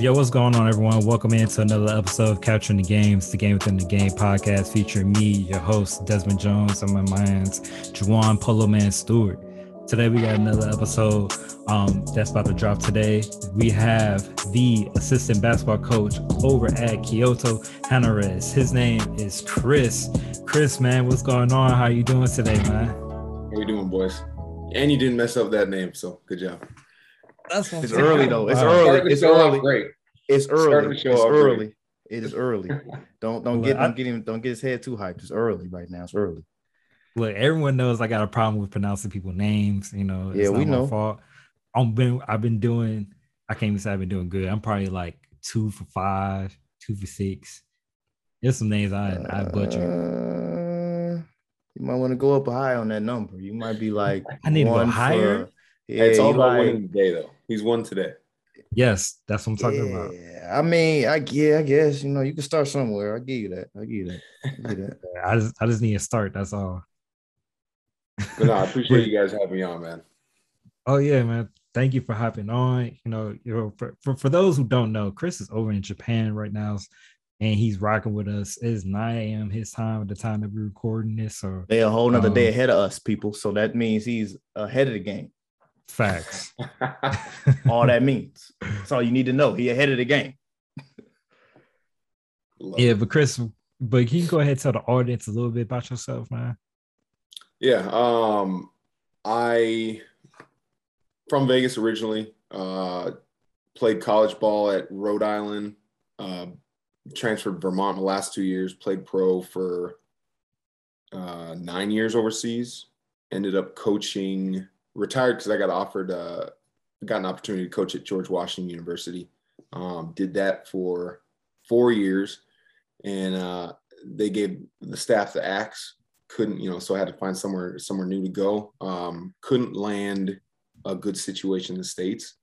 Yo, what's going on, everyone? Welcome into another episode of Capturing the Games, the Game Within the Game podcast featuring me, your host, Desmond Jones, and my man's Juwan Polo Man Stewart. Today, we got another episode um, that's about to drop today. We have the assistant basketball coach over at Kyoto Hannaryz. His name is Chris. Chris, man, what's going on? How you doing today, man? How you doing, boys? And you didn't mess up that name, so good job. That's what It's early though. It's Wow. early. It's early. Great. It's early. It's off great. early. It is early. Don't don't get don't get him don't get his head too hyped. It's early right now. It's early. Look, everyone knows I got a problem with pronouncing people's names. You know, it's Yeah, not we my know. fault. I'm been I've been doing. I can't even say I've been doing good. I'm probably like two for five, two for six. There's some names I I butchered. Uh, you might want to go up high on that number. You might be like I need to go one higher? For, yeah, it's all about like- winning today, though. He's won today. Yes, that's what I'm talking about. Yeah, I mean, I yeah, I guess you know you can start somewhere. I give you that. I give you that. I give that. I just I just need to start. That's all. But no, I appreciate you guys having me on, man. Oh yeah, man. Thank you for hopping on. You know, you know, for, for, for those who don't know, Chris is over in Japan right now, and he's rocking with us. It's 9 a.m. his time at the time that we're recording this. So They a whole nother day Um, ahead of us, people. So that means he's ahead of the game. facts. All that means. That's all you need to know. He ahead of the game. Yeah, but Chris, but can you go ahead and tell the audience a little bit about yourself, man? Yeah. Um, I from Vegas originally. Uh, played college ball at Rhode Island. Uh, transferred Vermont the last two years. Played pro for uh, nine years overseas. Ended up coaching. Retired because I got offered. Uh, got an opportunity to coach at George Washington University. Um, did that for four years, and uh, they gave the staff the axe couldn't you know so i had to find somewhere somewhere new to go um couldn't land a good situation in the states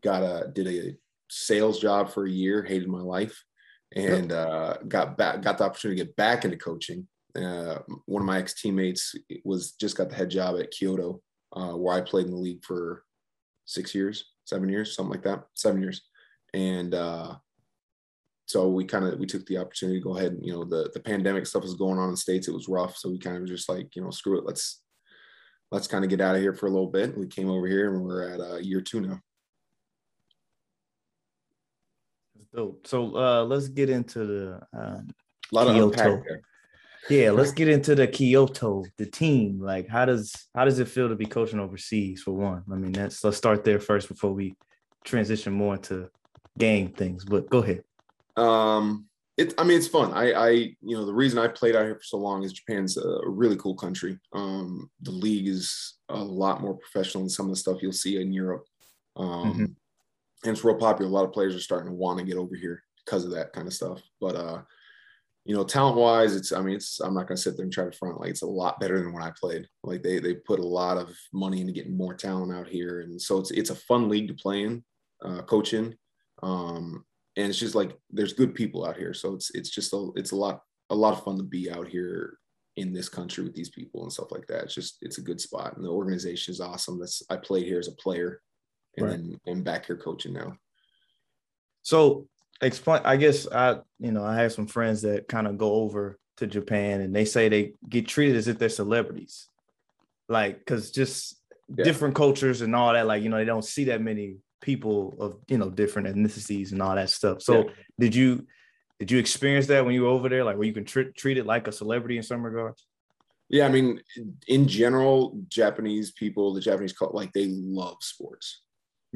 got a did a sales job for a year hated my life and uh got back got the opportunity to get back into coaching. Uh one of my ex teammates was just got the head job at kyoto uh where i played in the league for six years seven years something like that seven years. And uh so we kind of we took the opportunity to go ahead and you know the the pandemic stuff was going on in the states. It was rough. So we kind of just like you know screw it. Let's let's kind of get out of here for a little bit. We came over here and we're at uh, year two now Dope. So uh let's get into the a lot Kyoto. yeah, let's get into the Kyoto, the team. Like how does how does it feel to be coaching overseas for one? I mean, that's let's start there first before we transition more into game things. But go ahead. um it i mean it's fun i i you know the reason i played out here for so long is japan's a really cool country um the league is a lot more professional than some of the stuff you'll see in europe um Mhm. And it's real popular. A lot of players are starting to want to get over here because of that kind of stuff. But uh you know talent wise it's i mean it's i'm not to sit there and try to front. Like it's a lot better than when i played. Like they they put a lot of money into getting more talent out here. And so it's it's a fun league to play in uh coach in um and it's just like there's good people out here. So it's it's just a it's a lot a lot of fun to be out here in this country with these people and stuff like that. It's just it's a good spot. And the organization is awesome. That's i played here as a player and Right. then i'm back here coaching now So explain. I guess I, you know, I have some friends that kind of go over to Japan and they say they get treated as if they're celebrities, like because just Yeah. different cultures and all that. Like you know, they don't see that many people of you know different ethnicities and all that stuff. So Yeah. did you did you experience that when you were over there? Like where you can tr- treat it like a celebrity in some regards? yeah i mean in general japanese people the japanese cult like they love sports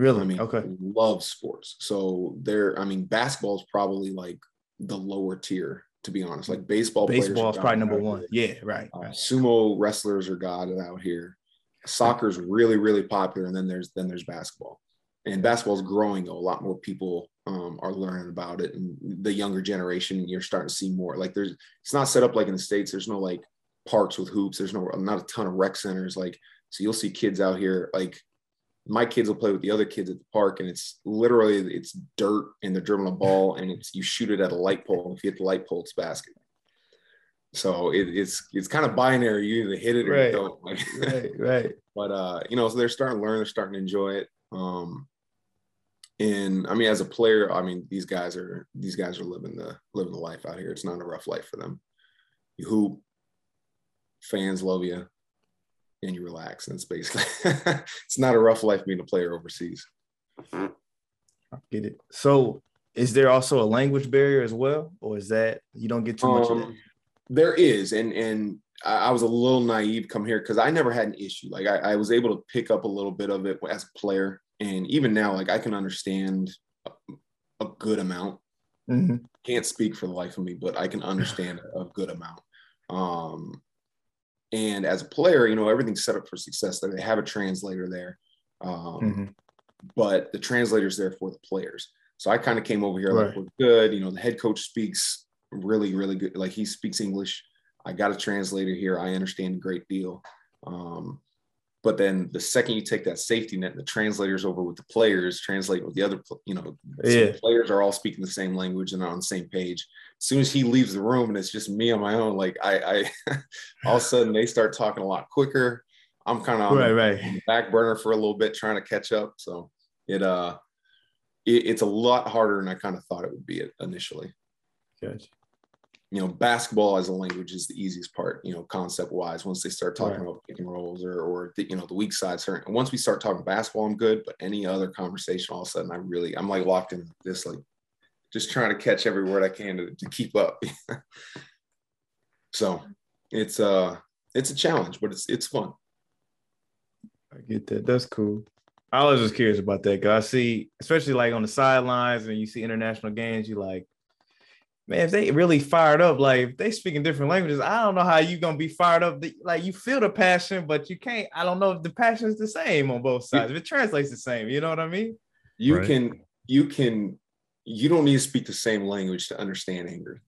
Really? I mean, okay. love sports. So they're, I mean, basketball is probably like the lower tier, to be honest. Like baseball, Baseball is probably number one. here. Yeah. Right. Uh, right. sumo wrestlers are god out here. Soccer's really, really popular, and then there's then there's basketball. And basketball's growing. though. A lot more people um, are learning about it, and the younger generation, you're starting to see more. Like there's, it's not set up like in the states. There's no like parks with hoops. There's no not a ton of rec centers. Like so, you'll see kids out here like my kids will play with the other kids at the park and it's literally it's dirt and they're dribbling a ball and it's you shoot it at a light pole. and If you hit the light pole, it's basket. So it, it's it's kind of binary. You either hit it or Right. you don't. Like, right, right. but uh, you know, so they're starting to learn. They're starting to enjoy it. Um, and I mean, as a player, I mean, these guys are these guys are living the living the life out here. It's not a rough life for them. You hoop, fans love you, and you relax. And it's basically it's not a rough life being a player overseas. I get it. So is there also a language barrier as well? Or is that you don't get too much of that? Um, there is, and and I, was a little naive come here because I never had an issue. Like I, I was able to pick up a little bit of it as a player, and even now, like I can understand a, a good amount. Mhm. Can't speak for the life of me, but I can understand a good amount. Um, and as a player, you know everything's set up for success. There, they have a translator there, um, Mhm. but the translator's there for the players. So I kind of came over here like we're good. You know, the head coach speaks really, really good. Like he speaks English. I got a translator here. I understand a great deal. Um, but then the second you take that safety net and the translators over with the players, translate with the other, you know, Yeah. players are all speaking the same language and on the same page. As soon as he leaves the room and it's just me on my own, like I, I all of a sudden they start talking a lot quicker. I'm kind of on Right, the right. back burner for a little bit trying to catch up. So it uh it, it's a lot harder than I kind of thought it would be initially. Gotcha. You know, basketball as a language is the easiest part, you know, concept wise. Once they start talking Right. about pick and rolls or or the, you know the weak side certain once we start talking basketball, I'm good. But any other conversation, all of a sudden I really I'm like locked in this like just trying to catch every word I can to, to keep up. so it's uh it's a challenge, but it's it's fun. I get that. That's cool. I was just curious about that because I see, especially like on the sidelines and you see international games, you like, man, if they really fired up, like if they speak in different languages, I don't know how you gonna be fired up. The- Like you feel the passion, but you can't. I don't know if the passion is the same on both sides. If it translates the same, you know what I mean? you Right. can you can you don't need to speak the same language to understand anger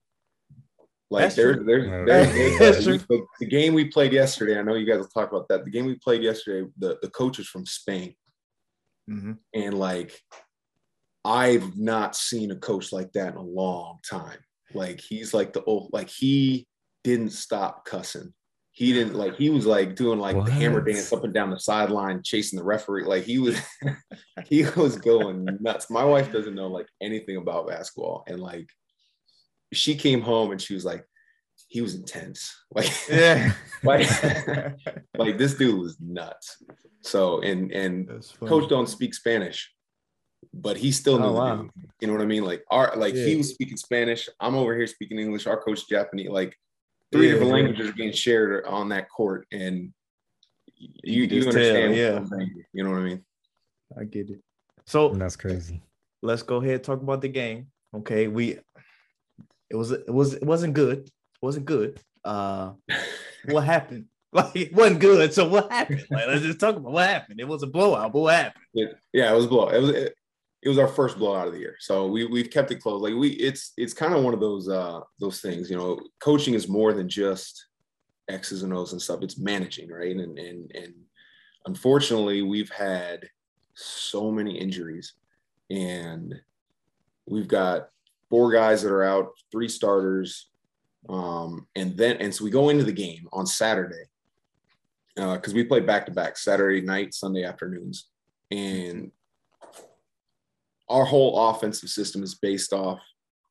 like That's there, true. there, Right. there- That's there- true. the, the game we played yesterday i know you guys will talk about that the game we played yesterday the, the coach is from spain Mhm. and like i've not seen a coach like that in a long time like he's like the old like he didn't stop cussing. He didn't like he was like doing like the hammer dance up and down the sideline chasing the referee. Like he was he was going nuts. My wife doesn't know like anything about basketball. And like she came home and she was like he was intense. Like Yeah. like like this dude was nuts. So and and coach don't speak Spanish, but he still knew Oh, the wow. dude. You know what I mean? Like our like he was speaking Spanish. I'm over here speaking English. Our coach Japanese. Like three Yeah, different yeah. languages are being shared on that court, and you You you, just tell, understand. yeah. what I'm saying. You know what I mean? I get it. So That's crazy. let's go ahead and talk about the game. Okay, we it was it was it wasn't good. It wasn't good. Uh what happened? Like it wasn't good. So what happened? Like let's just talk about what happened. It was a blowout, but what happened? It- yeah, it was blow. It was it, it was our first blowout of the year. So we we've kept it close. Like we it's it's kind of one of those uh those things. You know, coaching is more than just X's and O's and stuff. It's managing, right? And and and unfortunately, we've had so many injuries, and we've got four guys that are out, three starters, um, and then and so we go into the game on Saturday because we play back to back Saturday night, Sunday afternoons, and our whole offensive system is based off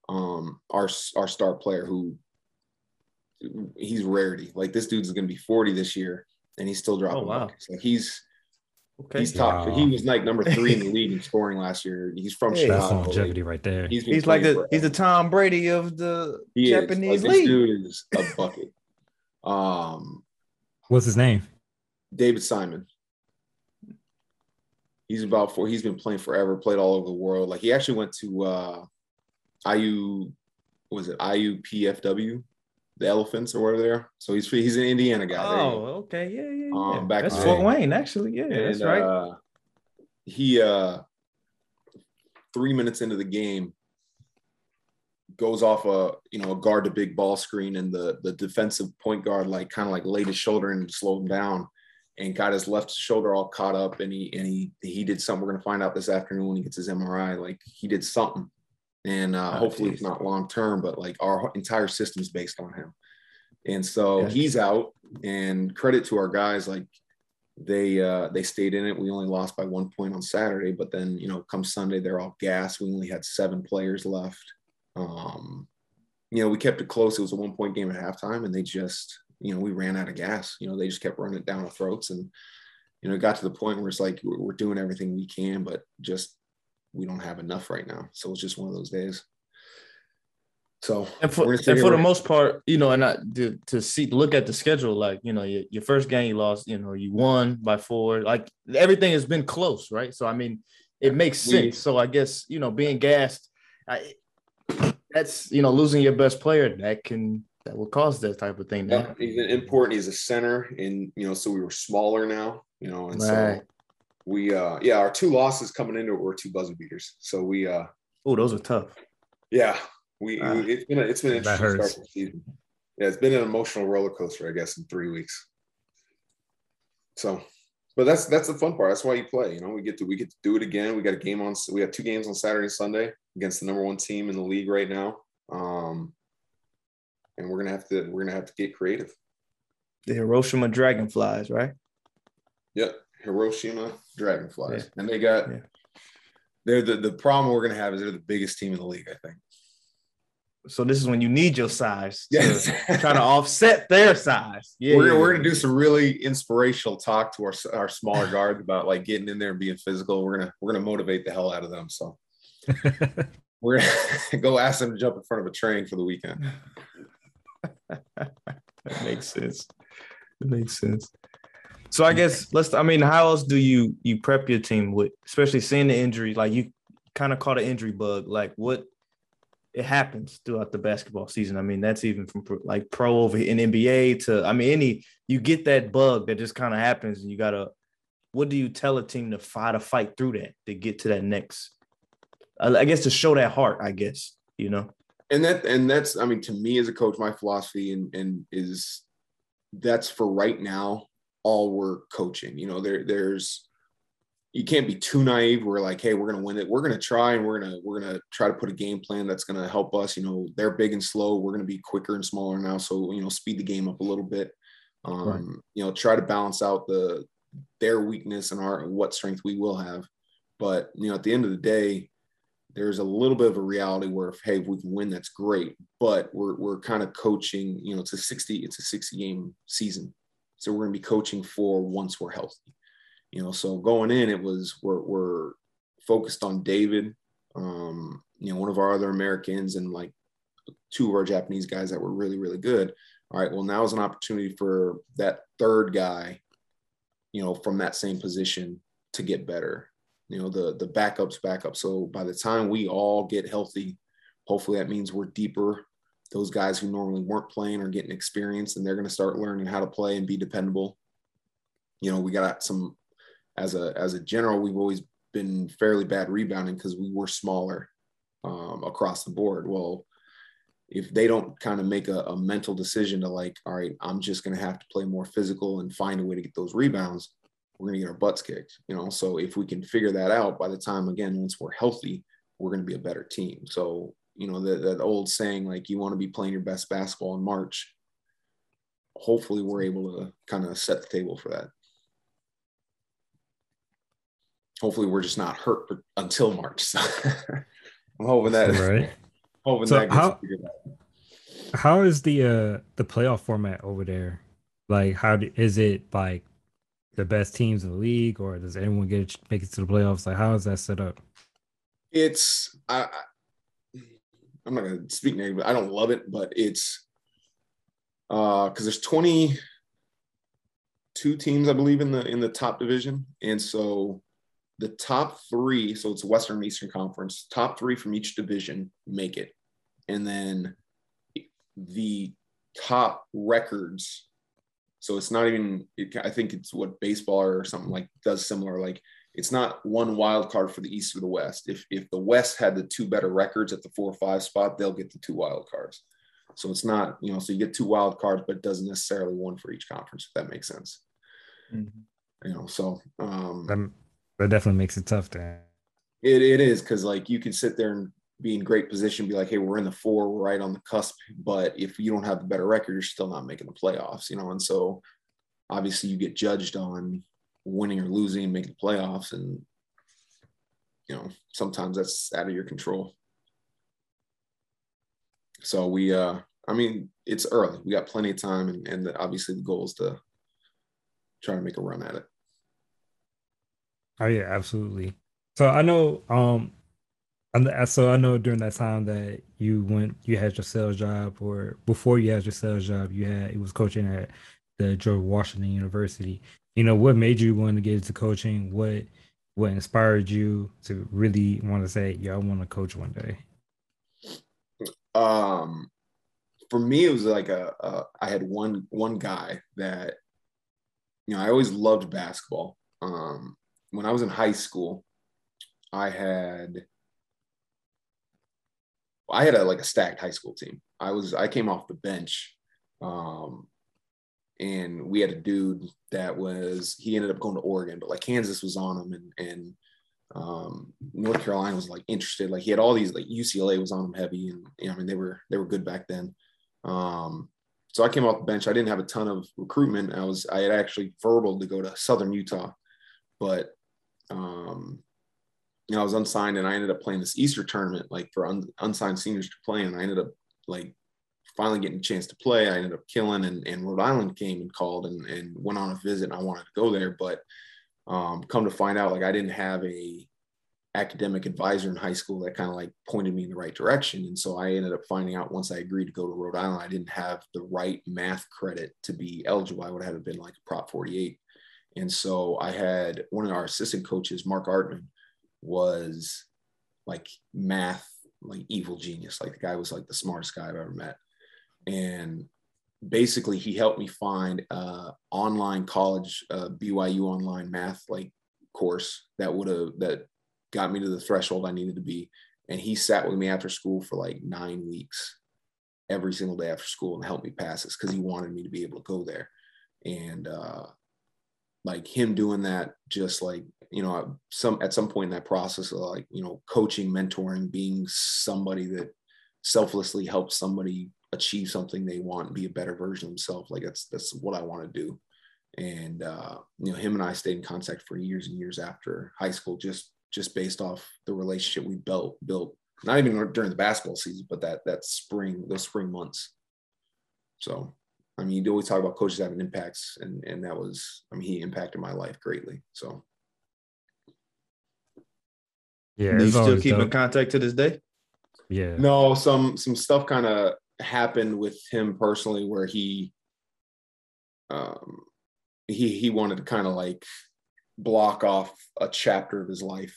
um, our our star player who he's rarity. Like this dude's going to be 40 this year, and he's still dropping Oh, wow. buckets. Like he's Okay. he's top. Wow. He was like number three in the league in scoring last year. He's from Hey. That's Chicago. longevity right there. He's, He's like playing the he's the Tom Brady of the He is. Japanese Like, this league. dude is a bucket. Um, What's his name? David Simon. He's about four. He's been playing forever. Played all over the world. Like he actually went to uh, IU. what Was it IUPFW, the Elephants or whatever they are? So he's he's an Indiana guy. Oh, okay. Yeah, yeah, yeah. Um, back that's Fort. Wayne, actually. Yeah, that's right. Uh, he uh, three minutes into the game goes off a you know a guard to big ball screen, and the the defensive point guard like kind of like laid his shoulder and slowed him down, and got his left shoulder all caught up, and he and he he did something. We're gonna find out this afternoon when he gets his MRI. Like he did something, and uh, Oh, hopefully geez. it's not long term, but like our entire system is based on him. and so Yeah. he's out. And credit to our guys, like they uh, they stayed in it. We only lost by one point on Saturday, but then you know, come Sunday, they're all gas. We only had seven players left. Um, you know, we kept it close. It was a one point game at halftime, and they just, you know, we ran out of gas. You know, they just kept running it down our throats, and you know, it got to the point where it's like we're doing everything we can, but just we don't have enough right now. So it's just one of those days. So And for, and for the most part, you know, and I, to, to see, look at the schedule, like, you know, your, your first game you lost, you know, you won by four, like everything has been close, right? So, I mean, it makes sense. So, I guess, you know, being gassed, I, that's, you know, losing your best player, that can, that will cause that type of thing. Yeah, Now. he's an import. He's a center, and you know, so we were smaller now. You know, and so we, uh, yeah, our two losses coming into it were two buzzer beaters. So we, uh, Oh, those are tough. yeah, we, Ah. we it's been a, it's been an That interesting hurts. start to the season. Yeah, it's been an emotional roller coaster, I guess, in three weeks. So, but that's that's the fun part. That's why you play. You know, we get to we get to do it again. We got a game on. We have two games on Saturday and Sunday against the number one team in the league right now. Um, and we're gonna have to we're gonna have to get creative. The Hiroshima Dragonflies, right? Yep, Hiroshima Dragonflies, Yeah. and they got. Yeah. They're the the problem we're gonna have is they're the biggest team in the league. I think. So, this is when you need your size to Yes. try to offset their size. Yeah. we're, yeah, gonna, we're gonna do some really inspirational talk to our our smaller guards about like getting in there and being physical. We're gonna we're gonna motivate the hell out of them. So we're gonna go ask them to jump in front of a train for the weekend. That makes sense. That makes sense. So I guess let's. I mean, how else do you you prep your team with, especially seeing the injury? Like you kind of caught an injury bug. Like what? It happens throughout the basketball season. I mean, that's even from like pro over in NBA to. I mean, any you get that bug that just kind of happens, and you gotta. What do you tell a team to fight to fight through that to get to that next? I guess to show that heart. I guess you know. And that and that's i mean to me as a coach my philosophy and and is that's for right now all we're coaching. You know there there's you can't be too naive. We're like hey we're going to win it. We're going to try and we're going to we're to try to put a game plan that's going to help us. You know they're big and slow. We're going to be quicker and smaller now. So you know speed the game up a little bit. Um Right. you know try to balance out the their weakness and our what strength we will have. But you know at the end of the day there's a little bit of a reality where if hey if we can win that's great. But we're, we're kind of coaching you know it's a 60 it's a 60 game season. So we're going to be coaching for once we're healthy. You know so going in it was we're, we're focused on david um you know one of our other americans and like two of our japanese guys that were really really good. All right well now is an opportunity for that third guy you know from that same position to get better you know the the backups back up so by the time we all get healthy hopefully that means we're deeper. Those guys who normally weren't playing are getting experience and they're going to start learning how to play and be dependable. You know we got some as a as a general we've always been fairly bad rebounding because we were smaller um, across the board. Well if they don't kind of make a, a mental decision to like all right i'm just going to have to play more physical and find a way to get those rebounds we're going to get our butts kicked, you know. So if we can figure that out by the time, again, once we're healthy, we're going to be a better team. So, you know, that, that old saying, like, you want to be playing your best basketball in March. Hopefully, we're able to kind of set the table for that. Hopefully, we're just not hurt until March. So I'm hoping that, right. hoping So that gets how- figured out. How is the uh the playoff format over there? Like, how do, is it like the best teams in the league, or does anyone get make it to the playoffs? Like, how is that set up? it's I, I'm not gonna speak negative. but I don't love it, but it's uh because there's 22 teams, I believe, in the in the top division, and so the top three, so it's Western and Eastern Conference, top three from each division make it, and then the top records. So it's not even. It, I think it's what baseball or something like does similar. Like it's not one wild card for the East or the West. If if the West had the two better records at the four or five spot, they'll get the two wild cards. So it's not, you know, so you get two wild cards, but it doesn't necessarily one for each conference, if that makes sense. You know, so um That, that definitely makes it tough. Then it, it is because like you can sit there and be in great position, be like, hey, we're in the four, we're right on the cusp. But if you don't have the better record, you're still not making the playoffs, you know. And so obviously you get judged on winning or losing making the playoffs. And you know, sometimes that's out of your control. So we uh I mean, it's early. We got plenty of time and, and obviously the goal is to try to make a run at it. Oh yeah, absolutely. So I know um so I know during that time that you went, you had your sales job, or before you had your sales job, you had it was coaching at the George Washington University. You know, what made you want to get into coaching? What what inspired you to really want to say, "Yeah, I want to coach one day"? Um, for me, it was like a, a I had one one guy that you know I always loved basketball. Um, when I was in high school, I had I had a like a stacked high school team. I was I came off the bench, um, and we had a dude that was he ended up going to Oregon, but like Kansas was on him, and and um, North Carolina was like interested. Like he had all these like UCLA was on him heavy, and you know, I mean they were they were good back then. Um, so I came off the bench. I didn't have a ton of recruitment. I was I had actually verbal to go to Southern Utah, but um, you know, I was unsigned and I ended up playing this Easter tournament, like for un, unsigned seniors to play. And I ended up like finally getting a chance to play. I ended up killing and, and Rhode Island came and called and, and went on a visit and I wanted to go there. But um, come to find out, like I didn't have a academic advisor in high school that kind of like pointed me in the right direction. And so I ended up finding out once I agreed to go to Rhode Island, I didn't have the right math credit to be eligible. I would have been like a prop 48. And so I had one of our assistant coaches, Mark Artman, was like math, like evil genius. Like the guy was like the smartest guy I've ever met. And basically he helped me find a online college uh, BYU online math like course that would have that got me to the threshold I needed to be. And he sat with me after school for like nine weeks, every single day after school, and helped me pass this because he wanted me to be able to go there. And uh, like him doing that just like you know some at some point in that process of like you know coaching mentoring being somebody that selflessly helps somebody achieve something they want be a better version of themselves like that's that's what i want to do. And uh you know him and i stayed in contact for years and years after high school just just based off the relationship we built built not even during the basketball season but that that spring those spring months. So I mean, you always talk about coaches having impacts, and and that was, I mean, he impacted my life greatly. So, yeah, do you still keep dope. in contact to this day? Yeah. No, some some stuff kind of happened with him personally where he, um, he he wanted to kind of like block off a chapter of his life,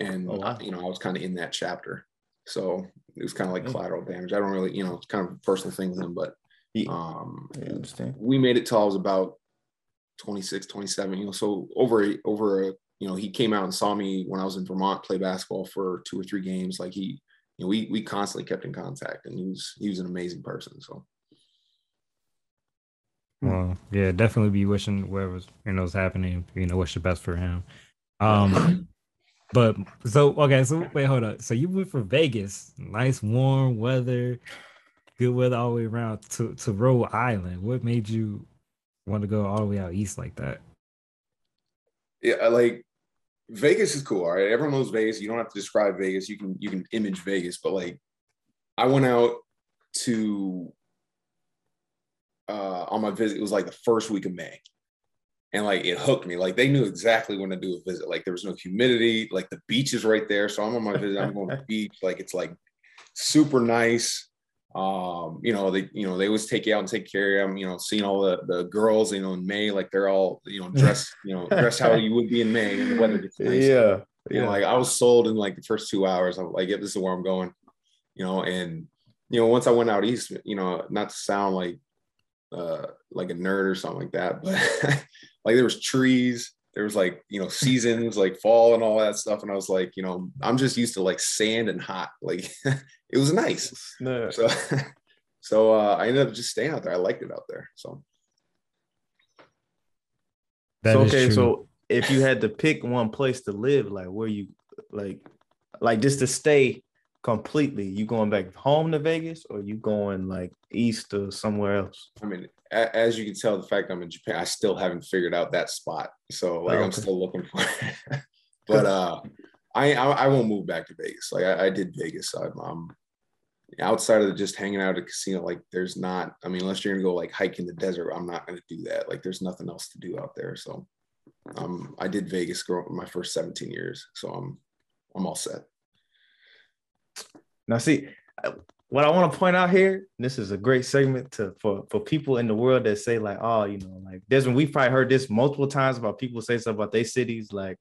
and oh, wow. you know, I was kind of in that chapter, so it was kind of like collateral damage. I don't really, you know, it's kind of a personal thing with him, but um, I understand. We made it till I was about 26, 27, you know, so over, over, a, you know, he came out and saw me when I was in Vermont play basketball for two or three games. Like he, you know, we, we constantly kept in contact and he was, he was an amazing person. So. Well, yeah, definitely be wishing whatever's, you know, is happening, you know, wish the best for him. Um, but so, okay, so wait, hold up. So you went for Vegas, nice warm weather good weather all the way around to, to Rhode Island. What made you want to go all the way out east like that? Yeah, like Vegas is cool. All right. Everyone knows Vegas. You don't have to describe Vegas. You can you can image Vegas, but like I went out to uh on my visit, it was like the first week of May. And like it hooked me. Like they knew exactly when to do a visit. Like there was no humidity. Like the beach is right there. So I'm on my visit. I'm going to the beach. Like it's like super nice um, you know, they, you know, they always take you out and take care of them, you know, seeing all the, the girls, you know, in May, like they're all, you know, dressed, you know, dressed how you would be in May and the weather gets nice. Yeah. You know, like I was sold in like the first two hours. I'm like, yeah, this is where I'm going, you know, and, you know, once I went out East, you know, not to sound like, uh, like a nerd or something like that, but like there was trees, there was like you know seasons like fall and all that stuff and i was like you know i'm just used to like sand and hot like it was nice no. so so uh, i ended up just staying out there i liked it out there so so okay so if you had to pick one place to live like where you like like just to stay completely? You going back home to Vegas, or you going like east or somewhere else? I mean, a- as you can tell, the fact I'm in Japan, I still haven't figured out that spot. So like, Oh, I'm still looking for it. but uh, I, I I won't move back to Vegas. Like I, I did Vegas. I'm, I'm outside of just hanging out at a casino. Like there's not. I mean, unless you're gonna go like hike in the desert, I'm not gonna do that. Like there's nothing else to do out there. So um, I did Vegas grow my first 17 years. So I'm I'm all set. Now, see, what I want to point out here, this is a great segment to for for people in the world that say like, oh, you know, like Desmond, we've probably heard this multiple times about people say stuff about their cities. Like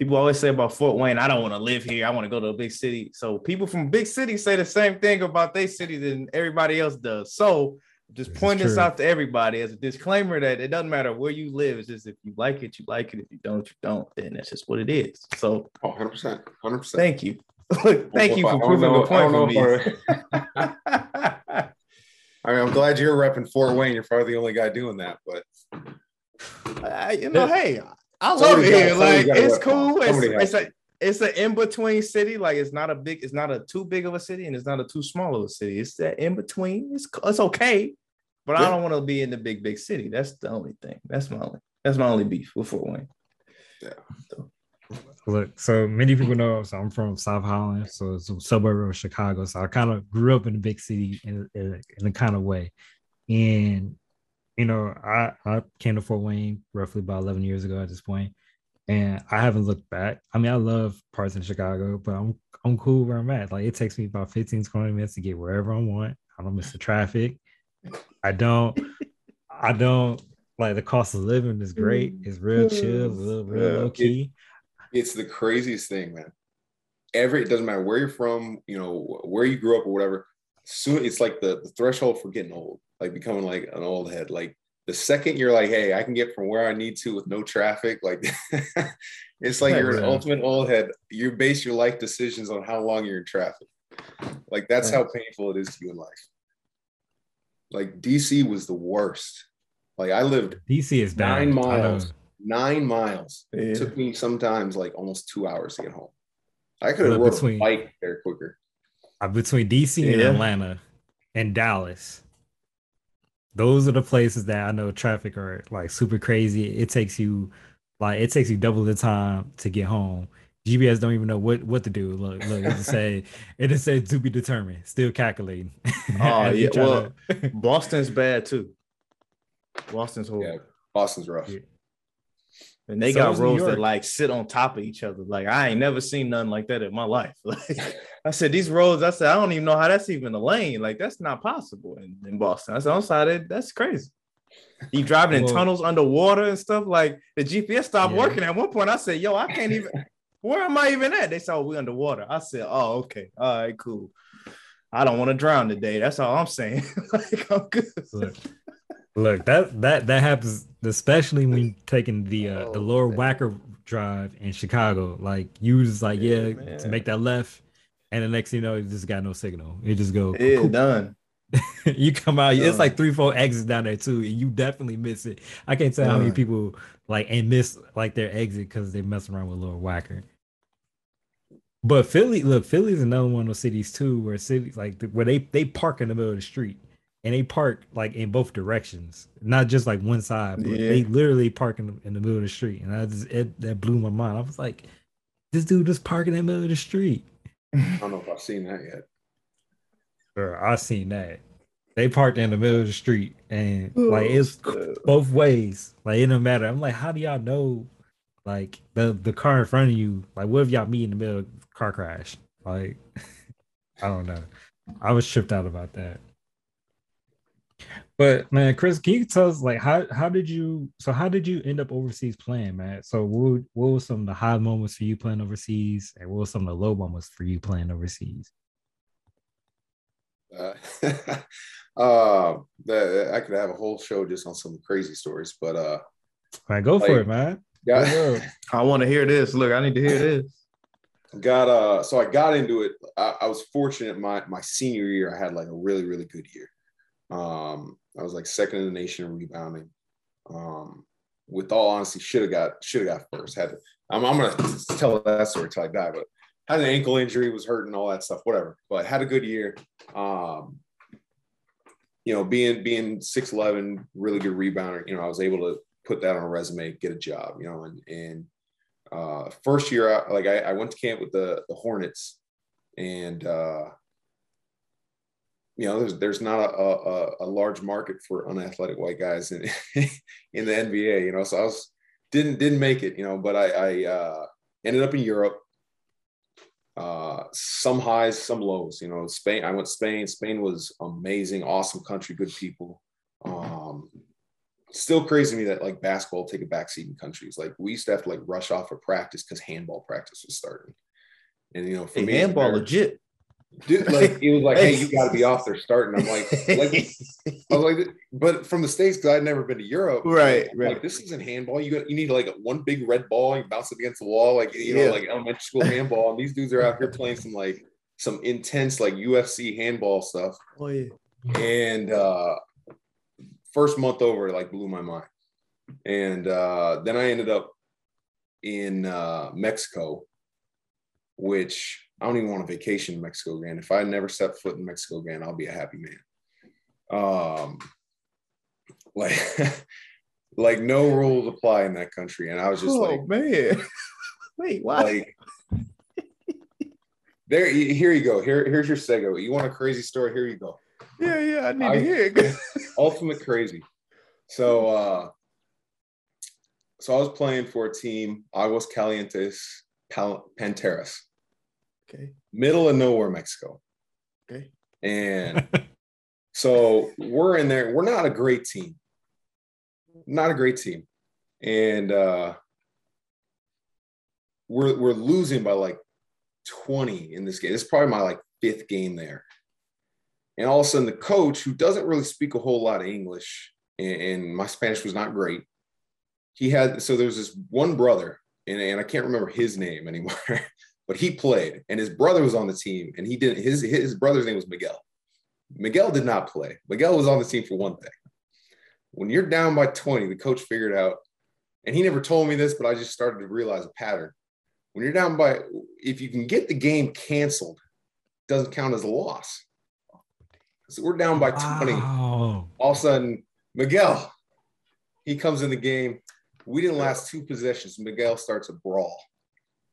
people always say about Fort Wayne, I don't want to live here. I want to go to a big city. So people from big cities say the same thing about their city than everybody else does. So just This point this out to everybody as a disclaimer that it doesn't matter where you live. It's just if you like it, you like it. If you don't, you don't. Then that's just what it is. So Oh, 100 percent, 100 percent. thank you. thank you for proving the point for me. I mean, I'm glad you're repping Fort Wayne. You're probably the only guy doing that, but Uh, you know, hey, I love Somebody it gotta- here. Like it's cool. It's, it's a it's an in between city. Like it's not a big, it's not a too big of a city, and it's not a too small of a city. It's that in between. It's it's okay, but I don't want to be in the big big city. That's the only thing. That's my only. That's my only beef with Fort Wayne. Yeah. Look, so many people know. So I'm from South Holland, so it's a suburb of Chicago. So I kind of grew up in a big city in, in, in a kind of way, and you know, I I came to Fort Wayne roughly about 11 years ago at this point, and I haven't looked back. I mean, I love parts in Chicago, but I'm I'm cool where I'm at. Like it takes me about 15 20 minutes to get wherever I want. I don't miss the traffic. I don't. I don't like the cost of living is great. Mm. It's real chill, real, real Yeah. low key. it's the craziest thing, man. Every it doesn't matter where you're from, you know, where you grew up or whatever. Soon it's like the, the threshold for getting old, like becoming like an old head. Like the second you're like, hey, I can get from where I need to with no traffic, like it's like you're an ultimate old head. You base your life decisions on how long you're in traffic. Like that's how painful it is to you in life. Like DC was the worst. Like I lived DC is nine miles, nine miles. Yeah. It took me sometimes like almost two hours to get home. I could have rode between- a bike there quicker. Uh, between DC and Atlanta and Dallas. Those are the places that I know traffic are like super crazy. It takes you like it takes you double the time to get home. GPS don't even know what what to do. Look, look, it just say it just says to be determined. Still calculating. Oh, As yeah, well- to- Boston's bad too. Boston's horrible. Yeah, Boston's rough. Yeah. And they So got roads that like sit on top of each other. Like I ain't never seen nothing like that in my life. Like I said, these roads, I said, I don't even know how that's even a lane. Like that's not possible in, in Boston. I said, I'm sorry, that, that's crazy. You driving in Well- tunnels underwater and stuff. Like the GPS stopped Yeah. working at one point. I said, Yo, I can't even. Where am I even at? They said, oh, we underwater. I said, Oh, okay, all right, cool. I don't want to drown today. That's all I'm saying. like I'm good. Look, that that that happens especially when taking the uh, the Oh, lower man. Wacker drive in Chicago. Like you just like Yeah, yeah, to make that left, and the next thing you know, you just got no signal. It just go. Yeah, done. you come out, it's like three, four exits down there too, and you definitely miss it. I can't tell how many people like and miss like their exit because they mess around with Lower Wacker. But Philly, look, Philly's another one of those cities too, where cities like where they they park in the middle of the street and they park like in both directions, not just like one side, but Yeah. they literally park in the, in the middle of the street, and I just it, that blew my mind. I was like, this dude just parking in the middle of the street. I don't know if I've seen that yet. Bro, I seen that. They parked in the middle of the street and Oh, like it's snap. both ways. Like it don't matter. I'm like, how do y'all know like the the car in front of you? Like what if y'all meet in the middle of car crash? Like I don't know. I was tripped out about that. But man, Chris, can you tell us like how how did you so how did you end up overseas playing, man? So what what were some of the high moments for you playing overseas, and what were some of the low moments for you playing overseas? Uh, uh, the, I could have a whole show just on some crazy stories, but uh, Man, go for it, man. got, I want to hear this. Look, I need to hear this. got uh so I got into it. I, I was fortunate my my senior year, I had like a really, really good year. Um, I was like second in the nation in rebounding. Um, with all honesty, should have got should have got first. Had to, I'm, I'm gonna tell that story till I die, but had an ankle injury, was hurting, all that stuff, whatever. But had a good year. Um, you know, being being six eleven, really good rebounder. You know, I was able to put that on a resume, get a job. You know, and and uh, first year, I, like I, I went to camp with the the Hornets, and uh, you know, there's there's not a, a, a large market for unathletic white guys in in the NBA. You know, so I was didn't didn't make it. You know, but I, I uh, ended up in Europe. Uh, some highs, some lows. You know, Spain. I went Spain. Spain was amazing, awesome country, good people. Um, still crazy to me that like basketball take a backseat in countries. Like we used to have to like rush off of practice because handball practice was starting. And you know, for Hey, me, handball legit. Dude, like it was like, hey, you got to be off there starting. I'm like, like I was like, but from the states because I'd never been to Europe. Right, I'm right. Like this isn't handball. You got you need like one big red ball. You bounce it against the wall, like you know, like elementary school handball. And these dudes are out here playing some like some intense like UFC handball stuff. Oh yeah. And uh first month over, it, like blew my mind. And uh then I ended up in uh Mexico, which I don't even want a vacation in Mexico again. If I never step foot in Mexico again, I'll be a happy man. Um like like no rules apply in that country. And I was just oh like, man. Wait, why? like there here you go. Here, here's your segue. You want a crazy story? Here you go. yeah, yeah. I need I- to hear it. ultimate crazy. So uh so I was playing for a team, Aguascalientes Pal- Panteras, okay. middle of nowhere, Mexico. Okay. And so we're in there. We're not a great team. Not a great team. And uh we're we're losing by like 20 in this game. This is probably my like fifth game there. And all of a sudden, the coach, who doesn't really speak a whole lot of English, and, and my Spanish was not great, he had so there's this one brother, and, and I can't remember his name anymore, but he played, and his brother was on the team, and he did his his brother's name was Miguel. Miguel did not play. Miguel was on the team for one thing. When you're down by 20, the coach figured out, and he never told me this, but I just started to realize a pattern. When you're down by, if you can get the game canceled, doesn't count as a loss. So we're down by 20 Wow. all of a sudden, Miguel, he comes in the game. We didn't last two possessions. Miguel starts a brawl.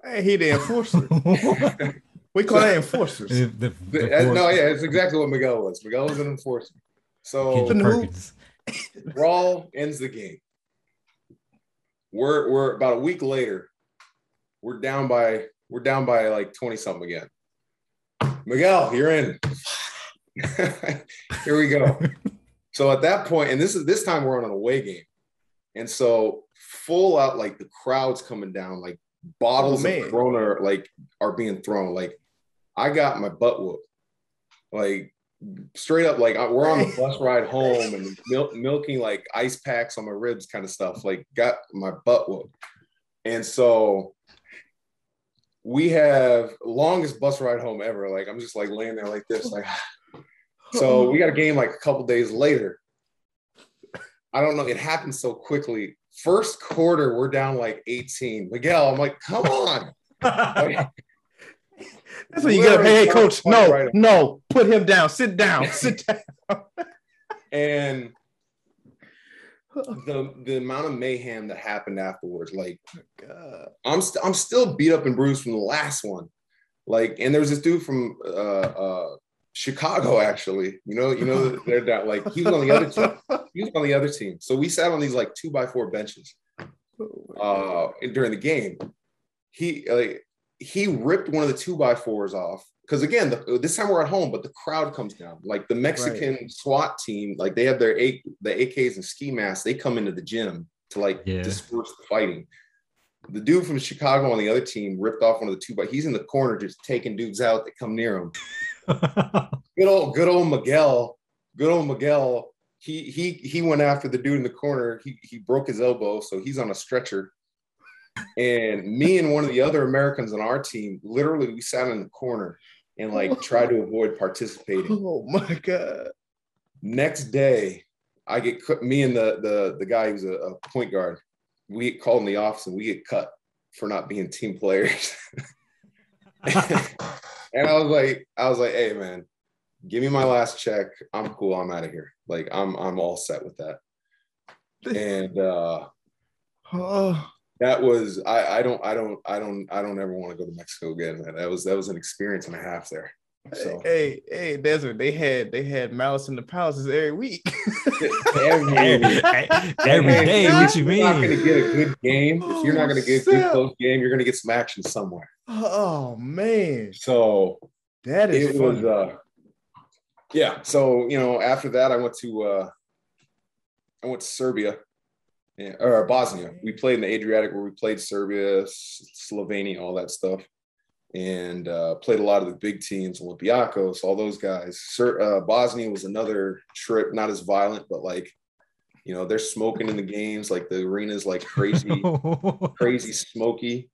Hey, he the enforcer. we call that enforcers. The- the- the no, yeah, it's exactly what Miguel was. Miguel was an enforcer. So Kendrick brawl ends the game. We're we're about a week later. We're down by we're down by like 20 something again. Miguel, you're in. Here we go. So at that point, and this is this time we're on an away game. And so full out like the crowd's coming down, like bottles Oh, of. Corona like are being thrown. Like I got my butt whooped. Like straight up, like I- we're on the bus ride home and mil- milking like ice packs on my ribs, kind of stuff. Like got my butt whooped. And so we have longest bus ride home ever. Like I'm just like laying there like this, like so we got a game like a couple days later. I don't know. It happened so quickly. First quarter, we're down like 18. Miguel, I'm like, come on. Like, That's when you get up. Hey, hey, coach. No, Right. no. Put him down. Sit down. Sit down. and the the amount of mayhem that happened afterwards, like God. I'm st- I'm still beat up and bruised from the last one. Like, and there was this dude from uh, uh, Chicago, actually. You know, you know, they're that like he was on the other team. He was on the other team. So we sat on these like two by four benches uh, during the game. He like he ripped one of the two by fours off because again, the, this time we're at home, but the crowd comes down. Like the Mexican SWAT team, like they have their A, the AKs and ski masks. They come into the gym to like Yeah. disperse the fighting. The dude from Chicago on the other team ripped off one of the two by. He's in the corner just taking dudes out that come near him. Good old, good old Miguel. Good old Miguel. He he he went after the dude in the corner. He he broke his elbow, so he's on a stretcher. And me and one of the other Americans on our team, literally, we sat in the corner and like tried to avoid participating. Oh my God. Next day, I get cut. Me and the the the guy who's a, a point guard, we get called in the office and we get cut for not being team players. And I was like, I was like, hey man, give me my last check. I'm cool. I'm out of here. Like I'm I'm all set with that. And uh Oh, that was I I don't I don't I don't I don't ever want to go to Mexico again, man. That was that was an experience and a half there. So hey, hey, Desert, they had they had Malice in the Palaces every week. every Hey, day. What you mean? you're not gonna get a good game. If you're not gonna get a good Oh, close game, you're gonna get some action somewhere. Oh man, So that is it was uh yeah so you know after that i went to uh i went to serbia yeah, or bosnia. We played in the adriatic where we played serbia slovenia all that stuff and uh played a lot of the big teams olympiacos all those guys. Ser- uh, bosnia was another trip not as violent but like you know they're smoking in the games like the arena's like crazy crazy smoky.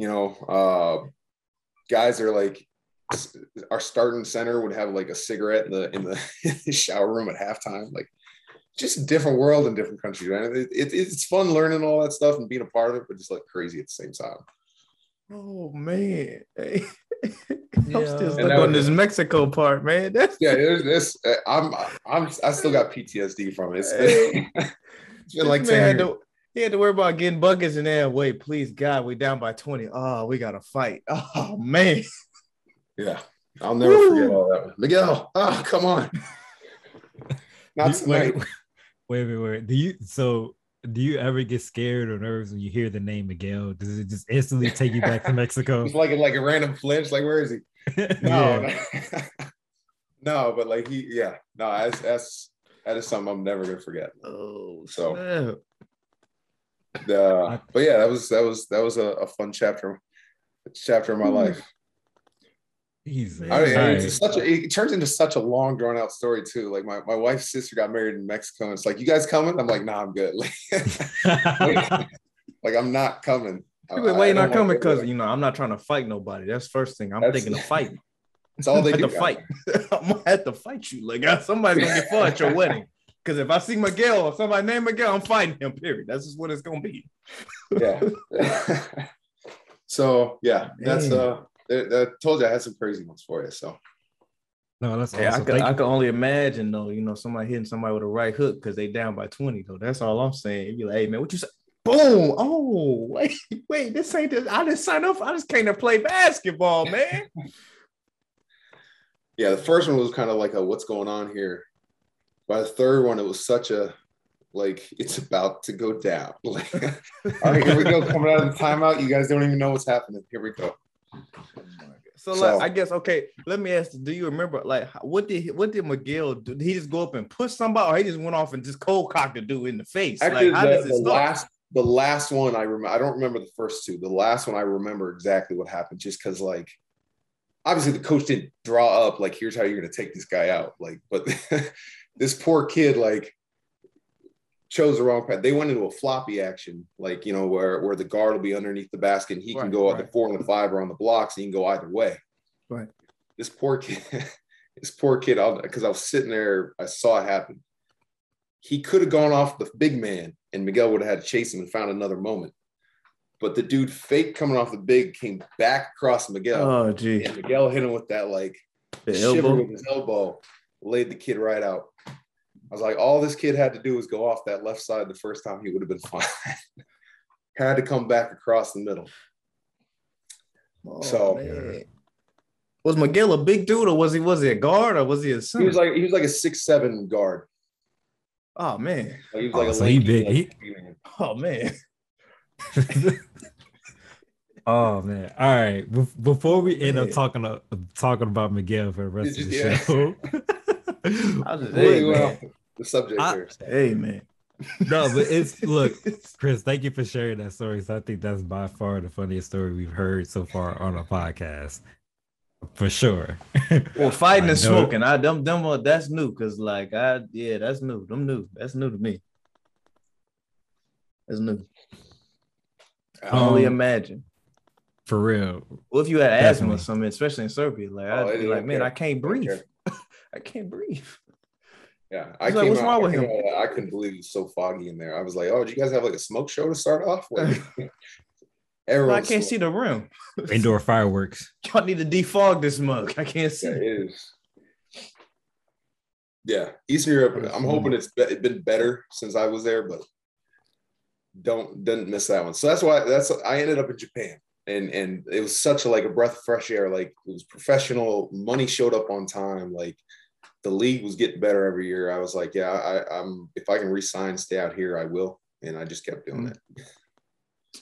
You know, uh, guys are like our starting center would have like a cigarette in the in the, in the shower room at halftime. Like just a different world in different countries, man. It, it, it's fun learning all that stuff and being a part of it, but just like crazy at the same time. Oh man, hey. I'm Yeah. still stuck on this Mexico part, man. That's Yeah, there's this. uh, I'm I'm I still got PTSD from it. It's, Hey. it's been like man 10 years. To, he had to worry about getting buckets and then wait, please God, we down by 20. Oh, we gotta fight. Oh man. Yeah, I'll never Woo. forget all that. One. Miguel, oh come on. Not Do you- wait, tonight. wait, wait, wait. Do you so do you ever get scared or nervous when you hear the name Miguel? Does it just instantly take you back to Mexico? It's like like a random flinch. Like, where is he? No, Yeah. no, but like he, yeah, no, that's that's that is something I'm never gonna forget. Oh, So- snap. The, but yeah, that was that was that was a, a fun chapter, chapter of my hmm. life. He's I mean, it's such a, it turns into such a long drawn out story too. Like my, my wife's sister got married in Mexico, and it's like, you guys coming? I'm like, nah, I'm good. Like, like I'm not coming. People, I why you coming? want to go Because you know I'm not trying to fight nobody. That's first thing. I'm That's- thinking of fight. It's all they do. to fight. I'm gonna have to fight you. Like somebody's gonna get fought at your wedding. Because if I see Miguel or somebody named Miguel, I'm fighting him. Period. That's just what it's gonna be. yeah. so yeah, that's Man. uh, I, I told you I had some crazy ones for you. So no, that's Yeah, I awesome. could, I you. could only imagine though. You know, somebody hitting somebody with a right hook because they down by 20 though. That's all I'm saying. You'd be like, hey man, what you say? Boom! Oh, wait, wait, this ain't this. I just signed up. I just came to play basketball, man. yeah, the first one was kind of like a what's going on here. By the third one, it was such a like it's about to go down. Like, all right, here we go, coming out of the timeout. You guys don't even know what's happening. Here we go. So, So- like, I guess okay. Let me ask: Do you remember like what did what did Miguel do? Did he just go up and push somebody, or he just went off and just cold cocked the dude in the face? Actually, like, how the, the last the last one I remember. I don't remember the first two. The last one I remember exactly what happened, just because like obviously the coach didn't draw up like here's how you're going to take this guy out. Like, but this poor kid like chose the wrong path. They went into a floppy action, like you know where where the guard will be underneath the basket and he can go out right. the four and the five are on the blocks and he can go either way. Right. This poor kid. This poor kid, because I was sitting there, I saw it happen he could have gone off the big man and Miguel would have had to chase him and found another moment. But the dude fake coming off the big came back across Miguel. Oh, gee, and Miguel hit him with that like the shiver elbow. with his elbow, laid the kid right out. I was like, all this kid had to do was go off that left side the first time he would have been fine. had to come back across the middle. Oh, So- man. was Miguel a big dude, or was he was he a guard, or was he a He was like he was like a six seven guard. oh man, Like, he was Oh, like a so he big. like, He- man. oh man. oh man! All right. Bef- before we end up talking uh, talking about Miguel for the rest of the Yeah. show, I was just, hey, well, man. the subject I- there. hey man. no, but it's look, Chris. Thank you for sharing that story. So I think that's by far the funniest story we've heard so far on a podcast, for sure. Well, fighting I and know. smoking, I them them uh, that's new because like I yeah, that's new. Them new. That's new to me. That's new. I can only Um, imagine. for real. Well, if you had asthma or definitely. something, especially in Serbia, like Oh, I'd be like, man, care. I can't They don't breathe. Care. I can't breathe. Yeah, I He's like, came "What's out- wrong I with came him?" out I couldn't believe it was so foggy in there. I was like, "Oh, did you guys have like a smoke show to start off?" Like, Everyone I can't see the room. Indoor fireworks. Y'all need to defog this mug. I can't see. Yeah, it. it is. Yeah, Eastern Europe. I'm hoping it's be- been better since I was there, but don't didn't miss that one. So that's why that's I ended up in Japan, and and it was such a like a breath of fresh air. Like it was professional. Money showed up on time. Like the league was getting better every year. I was like, yeah, I, I'm if I can resign, stay out here, I will. And I just kept doing it.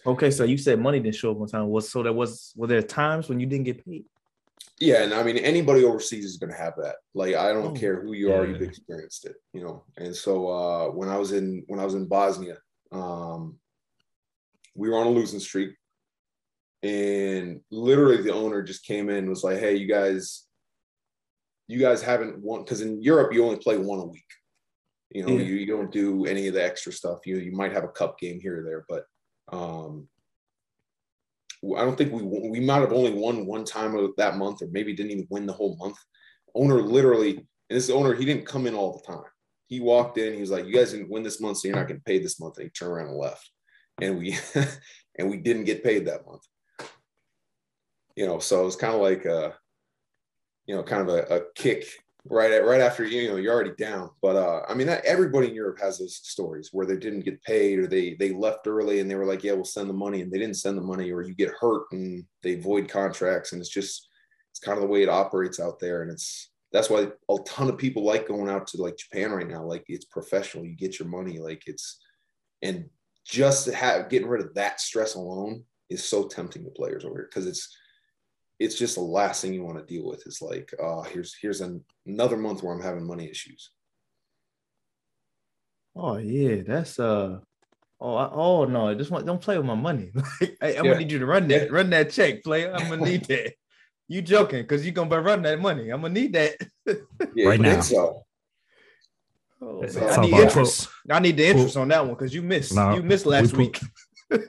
Okay, so you said money didn't show up on time. Was so there was were there times when you didn't get paid? Yeah, and I mean anybody overseas is going to have that. Like I don't Oh, care who you are, you've experienced it, you know. And so uh, when I was in when I was in Bosnia, um, we were on a losing streak, and literally the owner just came in and was like, "Hey, you guys, you guys haven't won because in Europe you only play one a week. You know, Yeah. you, you don't do any of the extra stuff. You you might have a cup game here or there, but um, I don't think we we might have only won one time of that month, or maybe didn't even win the whole month. Owner literally, and this owner, he didn't come in all the time. He walked in, he was like, "You guys didn't win this month, so you're not getting paid this month." And he turned around and left, and we and we didn't get paid that month. You know, so it was kind of like a, you know, kind of a, a kick right at right after you know you're already down. But uh, I mean, that, everybody in Europe has those stories where they didn't get paid or they they left early and they were like, yeah, we'll send the money, and they didn't send the money, or you get hurt and they void contracts, and it's just it's kind of the way it operates out there, and it's that's why a ton of people like going out to like Japan right now. Like it's professional, you get your money, like it's and just have getting rid of that stress alone is so tempting to players over here because it's it's just the last thing you want to deal with. It's like, oh, here's here's an, another month where I'm having money issues. Oh yeah, that's uh. Oh, I, oh no! Just want don't play with my money. Like, I, am Yeah. gonna need you to run that, Yeah. run that check, player. I'm gonna need that. You joking? Cause you're gonna be running that money. I'm gonna need that. Yeah, Right now. So Oh, It's man, all I need about- interest. I need the interest on that one because you missed. No, you missed last we week.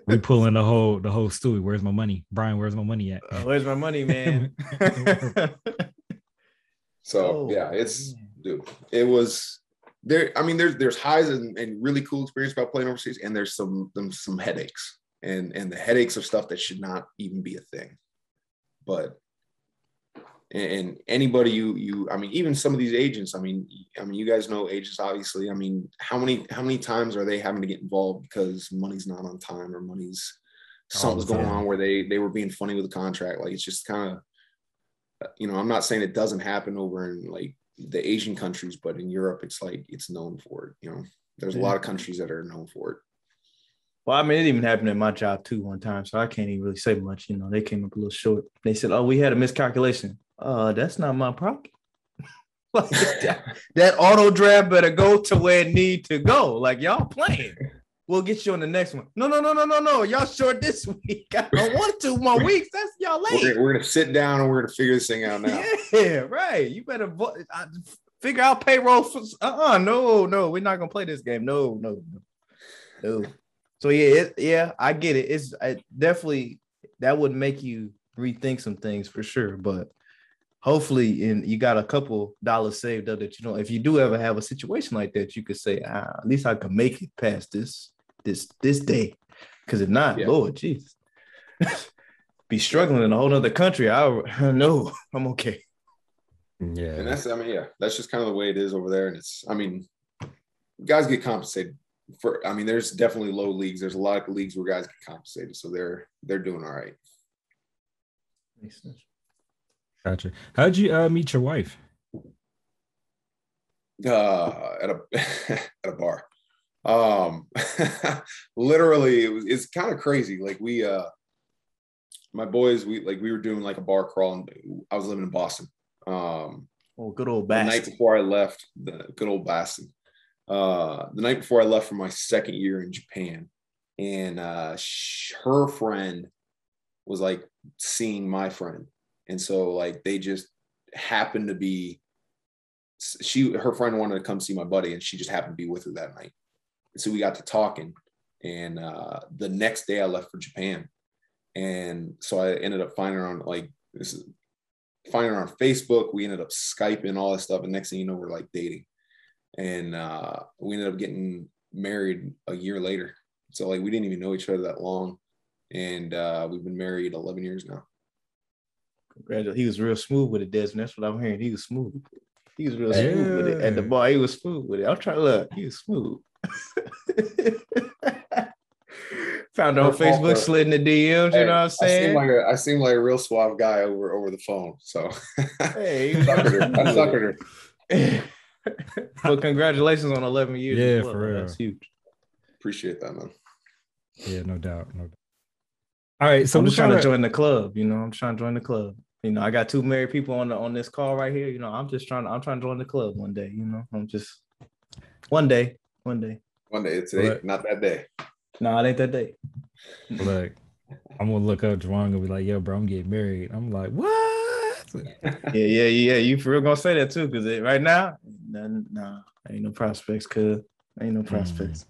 We pulling the whole the whole Stewie. Where's my money, Brian? Where's my money at? Uh, where's my money, man? so Oh, yeah, it's man. dude, it was there. I mean, there's there's highs and, and really cool experience about playing overseas, and there's some them some headaches, and and the headaches of stuff that should not even be a thing. But and, anybody you you I mean, even some of these agents, I mean, I mean, you guys know agents, obviously. I mean, how many how many times are they having to get involved because money's not on time or money's something's going on where they they were being funny with the contract? Like it's just kind of you know, I'm not saying it doesn't happen over in like the Asian countries, but in Europe, it's like it's known for it. You know, there's a lot of countries that are known for it. Well, I mean, it even happened at my job too one time, so I can't even really say much. You know, they came up a little short. They said, "Oh, we had a miscalculation." Uh, that's not my problem. like that, that auto draft better go to where it need to go. Like y'all playing. We'll get you on the next one. No, no, no, no, no, no. Y'all short this week. I don't want two more weeks. That's y'all We're late. gonna, we're gonna sit down and we're gonna figure this thing out now. Yeah, right. You better vo- I- figure out payroll. For, uh-uh, no, no, we're not gonna play this game. No, no, no. no. So yeah, it, yeah, I get it. It's I definitely that would make you rethink some things for sure. But hopefully, and you got a couple dollars saved up that you know. If you do ever have a situation like that, you could say, ah, at least I can make it past this this this day. Because if not, Yeah. Lord Jesus, be struggling in a whole other country. I know I'm okay. Yeah, And that's, I mean, yeah, that's just kind of the way it is over there. And it's, I mean, guys get compensated for, I mean, there's definitely low leagues. There's a lot of leagues where guys get compensated. So they're, they're doing all right. Makes sense. Gotcha. How'd you uh, meet your wife? uh, at a at a bar. Um, literally, it was it's kind of crazy. Like we, uh, my boys, we like we were doing like a bar crawl, and I was living in Boston. Um, Oh, good old Bass the night before I left, the good old Boston. Uh, the night before I left for my second year in Japan, and uh, sh- her friend was like seeing my friend, and so like they just happened to be. She her friend wanted to come see my buddy, and she just happened to be with her that night. So we got to talking, and uh, the next day I left for Japan, and so I ended up finding her on like this is finding her on Facebook. We ended up Skyping all this stuff, and next thing you know, we're like dating, and uh, we ended up getting married a year later. So like we didn't even know each other that long, and uh, we've been married 11 years now. Congratulations. He was real smooth with it, Desmond. That's what I'm hearing. He was smooth. He was real smooth with it. At the bar, he was smooth with it. I'm trying to look. He was smooth. Found her on Facebook, slid in the DMs. You know what I'm I saying? seem like a, I seem like a real suave guy over over the phone. So hey, I suckered her. I suckered her. well, congratulations on 11 years. Yeah, well. for real. That's huge. Appreciate that, man. Yeah, no doubt. No doubt. All right. So I'm we're just trying to trying to join the club. You know, I'm trying to join the club. You know, I got two married people on the on this call right here. You know, I'm just trying to I'm trying to join the club one day. You know, I'm just one day, one day. One day, today, What? not that day. No, it ain't that day. look. I'm gonna look up Juwan and be like, "Yo, bro, I'm getting married." I'm like, "What?" Yeah, yeah, yeah. You for real gonna say that too? Because right now, nah, nah, ain't no prospects. Cause ain't no mm. prospects.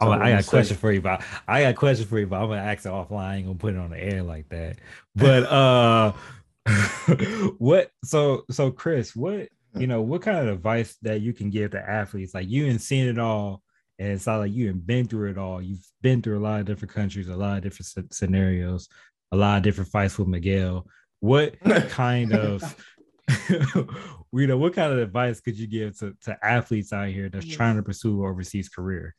Oh, I got a question for you, but I got a question for you, but I'm gonna ask it offline. I ain't gonna put it on the air like that. But uh what so so Chris, what you know, what kind of advice that you can give to athletes? Like you ain't seen it all, and it's not like you ain't been through it all. You've been through a lot of different countries, a lot of different scenarios, a lot of different fights with Miguel. What kind of you know, what kind of advice could you give to, to athletes out here that's trying to pursue an overseas career?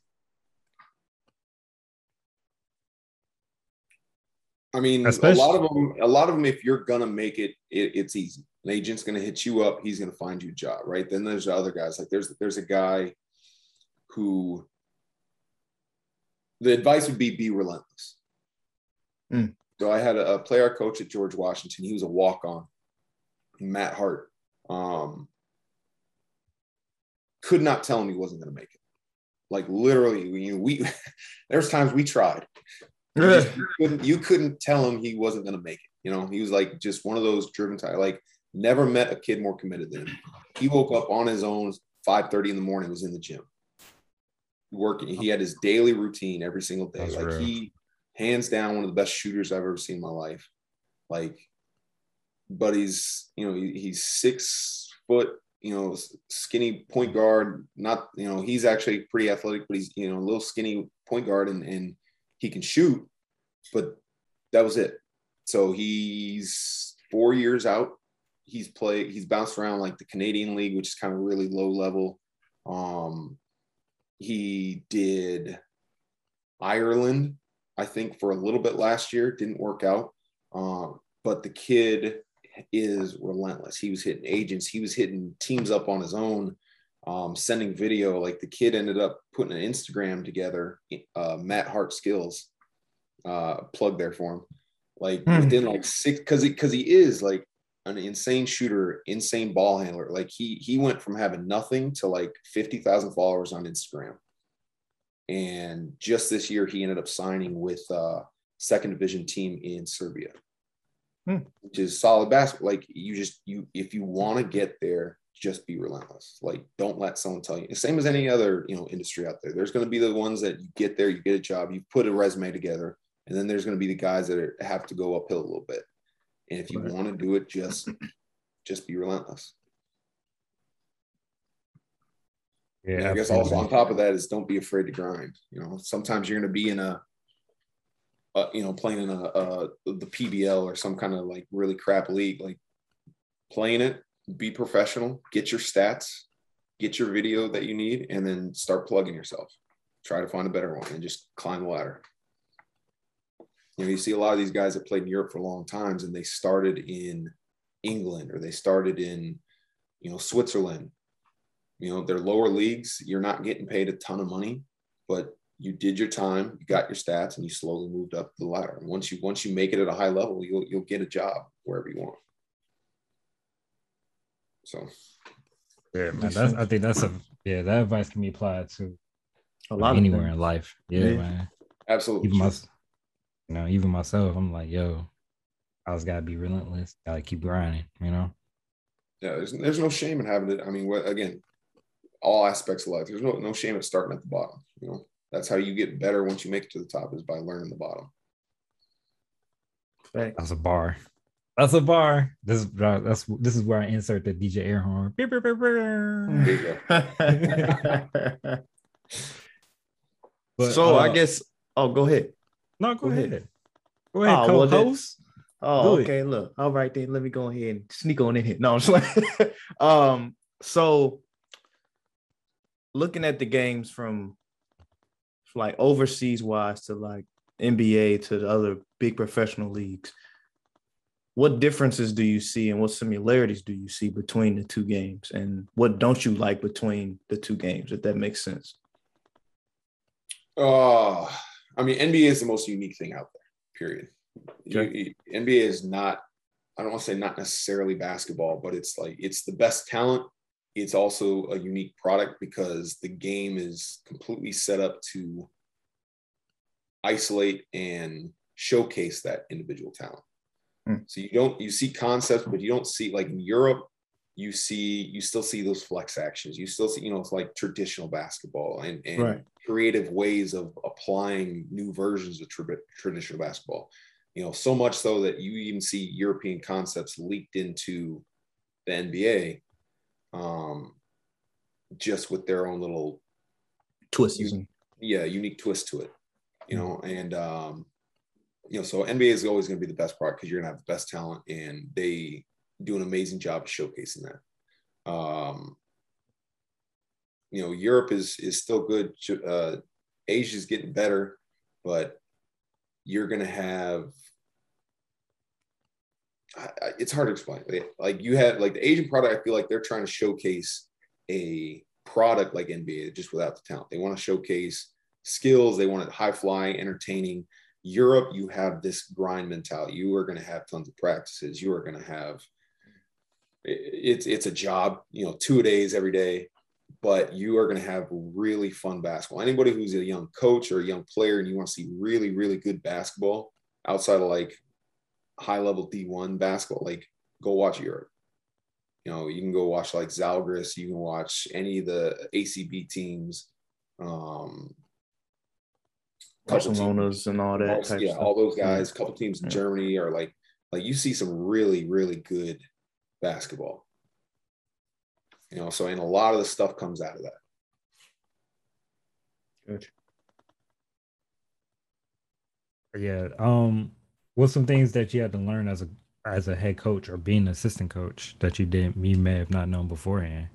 I mean, Especially- a lot of them. A lot of them. If you're gonna make it, it, it's easy. An agent's gonna hit you up. He's gonna find you a job, right? Then there's other guys. Like there's there's a guy who the advice would be be relentless. Mm. So I had a, a player coach at George Washington. He was a walk on, Matt Hart. Um, could not tell him he wasn't going to make it. Like literally, we, we there's times we tried. You, couldn't, you couldn't tell him he wasn't going to make it. You know, he was like just one of those driven type. Like never met a kid more committed than him. He woke up on his own, 5:30 in the morning, was in the gym working. He had his daily routine every single day. That's like real. he, hands down, one of the best shooters I've ever seen in my life. Like, but he's you know he, he's six foot, you know, skinny point guard. Not you know he's actually pretty athletic, but he's you know a little skinny point guard, and and he can shoot. But that was it. So he's four years out. He's played. He's bounced around like the Canadian League, which is kind of really low level. Um, he did Ireland, I think, for a little bit last year. Didn't work out. Um, but the kid is relentless. He was hitting agents. He was hitting teams up on his own, um, sending video. Like the kid ended up putting an Instagram together. Uh, Matt Hart Skills, uh, plug there for him. Like Hmm. within like six, because he because he is like an insane shooter, insane ball handler. Like he he went from having nothing to like fifty thousand followers on Instagram. And just this year, he ended up signing with uh, second division team in Serbia, Hmm. which is solid basketball. Like you just you if you want to get there, just be relentless. Like don't let someone tell you. Same as any other you know industry out there. There's going to be the ones that you get there, you get a job, you put a resume together, and then there's going to be the guys that are, have to go uphill a little bit. And if you Right. want to do it, just just be relentless. Yeah, And I guess also on top of that is don't be afraid to grind. You know, sometimes you're going to be in a, a you know, playing in a, a the PBL or some kind of like really crap league. Like playing it, be professional, get your stats, get your video that you need, and then start plugging yourself. Try to find a better one and just climb the ladder. You know, you see a lot of these guys that played in Europe for long times, and they started in England or they started in, you know, Switzerland you know they're lower leagues you're not getting paid a ton of money but you did your time you got your stats and you slowly moved up the ladder and once you once you make it at a high level you'll you'll get a job wherever you want so Yeah, man. That's I think that's a yeah, that advice can be applied to A lot anywhere of in life. Yeah, Yeah. man. absolutely Even my you know, even myself, I'm like, yo, I just gotta be relentless. Gotta keep grinding, you know. yeah there's, there's no shame in having it i mean what, again all aspects of life there's no no shame at starting at the bottom you know that's how you get better once you make it to the top is by learning the bottom Facts. That's a bar. That's a bar. This is that's this is where I insert the DJ air horn. But, so I uh, guess. Oh, go ahead. No, go, Go ahead. ahead. Go ahead, Oh, well, co-host. Oh, Do it. okay. Look, all right then. Let me go ahead and sneak on in here. No, I'm just like, um, so looking at the games from like overseas wise to like NBA to the other big professional leagues, what differences do you see and what similarities do you see between the two games? And what don't you like between the two games, if that makes sense? Uh, I mean, NBA is the most unique thing out there. Period. Okay. you- NBA is not. I don't want to say not necessarily basketball, but it's like it's the best talent. It's also a unique product because the game is completely set up to isolate and showcase that individual talent. Hmm. So you don't you see concepts, but you don't see like in Europe, you see you still see those flex actions. You still see you know it's like traditional basketball and and Right. creative ways of applying new versions of tra- traditional basketball. You know, so much so that you even see European concepts leaked into the NBA, um, just with their own little twist. Yeah unique twist to it. You know, and um, you know, so NBA is always going to be the best product because you're going to have the best talent, and they do an amazing job of showcasing that. Um, you know, Europe is is still good. Uh, Asia is getting better, but you're going to have. I, it's hard to explain. Like, Like you have like the Asian product, I feel like they're trying to showcase a product like NBA just without the talent. They want to showcase skills. They want it high flying, entertaining. Europe, you have this grind mentality. You are going to have tons of practices. You are going to have it's it's a job, you know, two days every day, but you are going to have really fun basketball. Anybody who's a young coach or a young player and you want to see really really good basketball outside of like high level D1 basketball, like go watch Europe. You know, you can go watch like Zalgiris, you can watch any of the ACB teams. Um, teams- Barcelona's and all that. all- yeah, stuff. all those guys. A couple teams in Yeah. Germany are like like you see some really really good basketball. You know, so and a lot of the stuff comes out of that. Gotcha. Yeah. Um, what's some things that you had to learn as a as a head coach or being an assistant coach that you didn't you may have not known beforehand?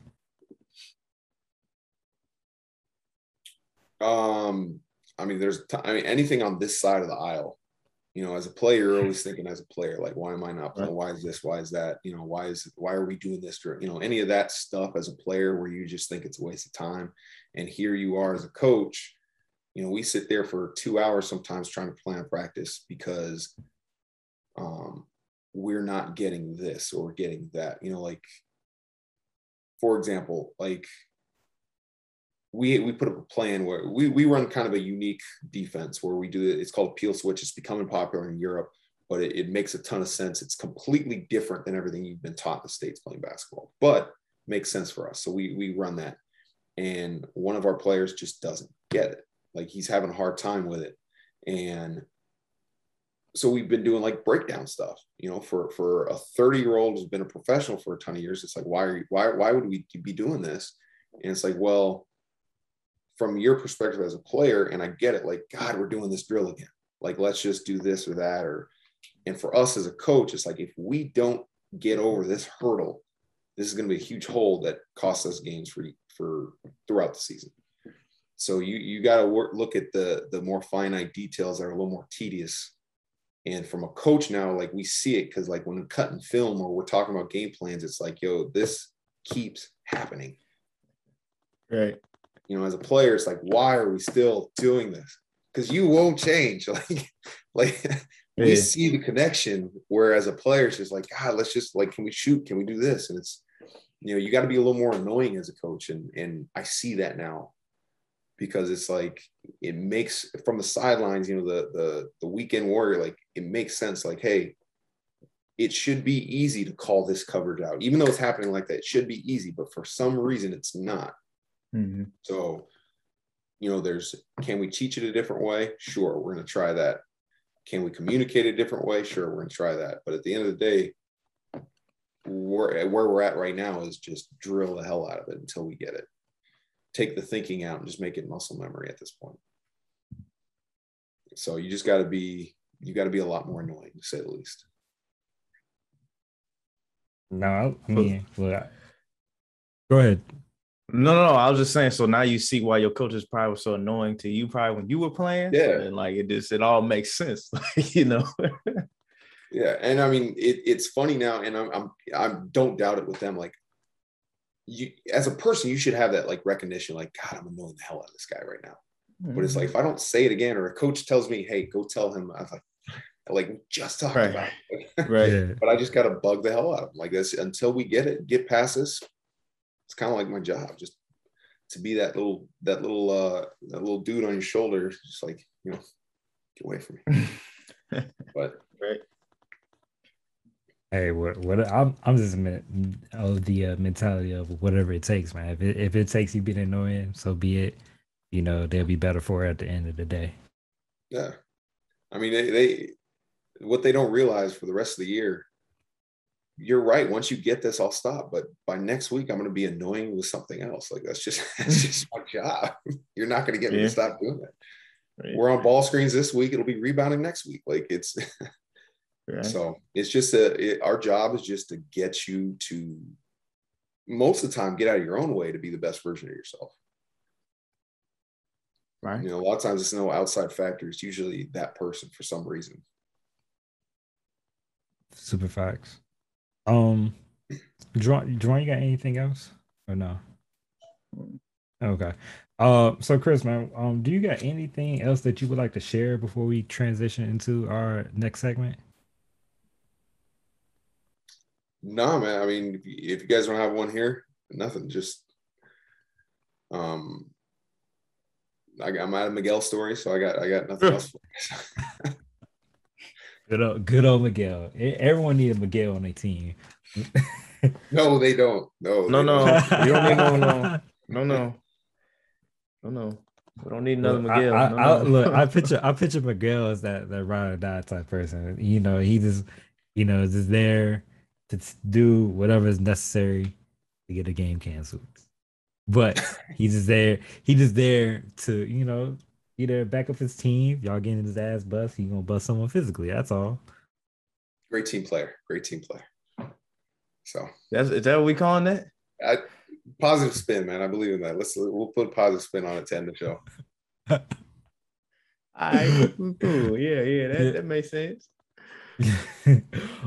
Um, I mean, there's t- I mean anything on this side of the aisle. You know, as a player, you're always thinking as a player, like, why am I not playing? Why is this? Why is that? You know, why is why are we doing this? You know, any of that stuff as a player where you just think it's a waste of time. And here you are as a coach. You know, we sit there for two hours sometimes trying to plan practice because um, we're not getting this or getting that. You know, like for example, like we we put up a plan where we we run kind of a unique defense where we do. It's called peel switch. It's becoming popular in Europe, but it, it makes a ton of sense. It's completely different than everything you've been taught in the states playing basketball, but makes sense for us. So we we run that, and one of our players just doesn't get it. Like he's having a hard time with it, and so we've been doing like breakdown stuff. You know, for for a thirty year old who's been a professional for a ton of years, it's like why are you why why would we be doing this? And it's like well from your perspective as a player, and I get it, like, God, we're doing this drill again. Like, let's just do this or that. Or, and for us as a coach, it's like, if we don't get over this hurdle, this is going to be a huge hole that costs us games for, for throughout the season. So you, you got to work, look at the, the more finite details that are a little more tedious. And from a coach now, like we see it because like when we're cutting film or we're talking about game plans, it's like, yo, this keeps happening Right. You know, as a player, it's like, why are we still doing this? Because you won't change. Like, like we Yeah. see the connection. Whereas a player, it's just like, God, let's just like, can we shoot? Can we do this? And it's, you know, you got to be a little more annoying as a coach. And and I see that now because it's like it makes from the sidelines, you know, the the the weekend warrior, like it makes sense. Like, hey, it should be easy to call this coverage out, even though it's happening like that. It should be easy, but for some reason, it's not. Mhm. So, you know, there's can we teach it a different way? Sure, we're going to try that. Can we communicate a different way? Sure, we're going to try that. But at the end of the day, we're, where we're at right now is just drill the hell out of it until we get it. Take the thinking out and just make it muscle memory at this point. So you just got to be you got to be a lot more annoying to say the least. No, I, I mean, look, I- go ahead. No, no, no. I was just saying. So now you see why your coaches probably were so annoying to you, probably when you were playing. Yeah. and like it just it all makes sense. Like you know. Yeah, and I mean it, it's funny now, and I'm, I'm I don't doubt it with them. Like you, as a person, you should have that like recognition. Like God, I'm annoying the hell out of this guy right now. But it's like if I don't say it again, or a coach tells me, "Hey, go tell him," I'm like, like just talked Right. about. It. right. But I just got to bug the hell out of him. Like this until we get it, get past this. It's kind of like my job, just to be that little that little uh that little dude on your shoulder, just like you know, get away from me. but Right. Hey, what? What? I'm I'm just a minute of the uh, mentality of whatever it takes, man. If it if it takes you being annoying, so be it. You know, they'll be better for it at the end of the day. Yeah. I mean, they, they what they don't realize for the rest of the year, you're right. Once you get this, I'll stop. But by next week, I'm going to be annoying with something else. Like that's just that's just my job. You're not going to get me Yeah. to stop doing that. Right. We're on ball screens this week. It'll be rebounding next week. Like it's Right. so it's just a it, our job is just to get you to most of the time get out of your own way to be the best version of yourself. right. You know, a lot of times it's no outside factor. It's usually that person for some reason. Super facts. Um, Jerron, Jerron, you got anything else or no? Okay. Uh, so Chris, man, um, do you got anything else that you would like to share before we transition into our next segment? No, man. I mean, if you, guys don't have one here, nothing. Just, um, I got, I'm out of Miguel's story, so I got I got nothing else. For Good old, good old Miguel. Everyone needed Miguel on their team. no, they don't. No, No, no. don't. You don't need no, no. No, no. No, no. We don't need another Look, Miguel. I, no, I- no. look, I picture I picture Miguel as that that ride or die type person. You know, he just you know is just there to do whatever is necessary to get a game canceled. But he's just there. He just there to you know either back up his team. Y'all getting his ass bust. He gonna bust someone physically. That's all. Great team player. Great team player. So, That's is that what we calling that? I, positive spin, man. I believe in that. Let's we'll put a positive spin on it to end the show. All right, cool, cool. Yeah, yeah, that, that makes sense.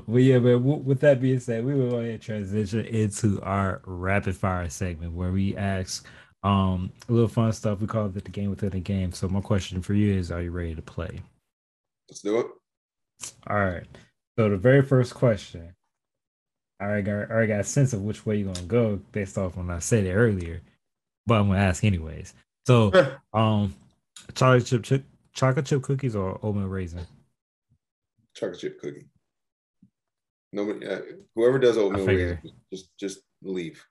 well, yeah, but w- with that being said, we will go ahead and transition into our rapid fire segment where we ask um a little fun stuff. We call it the game within a game. So my question for you is, are you ready to play? Let's do it. All right. So the very first question, I already got, I already got a sense of which way you're gonna go based off when I said it earlier, but I'm gonna ask anyways. So, um, chocolate chip, chip chocolate chip cookies or oatmeal raisin? Chocolate chip cookie. Nobody, uh, whoever does oatmeal figure. raisin, just just leave.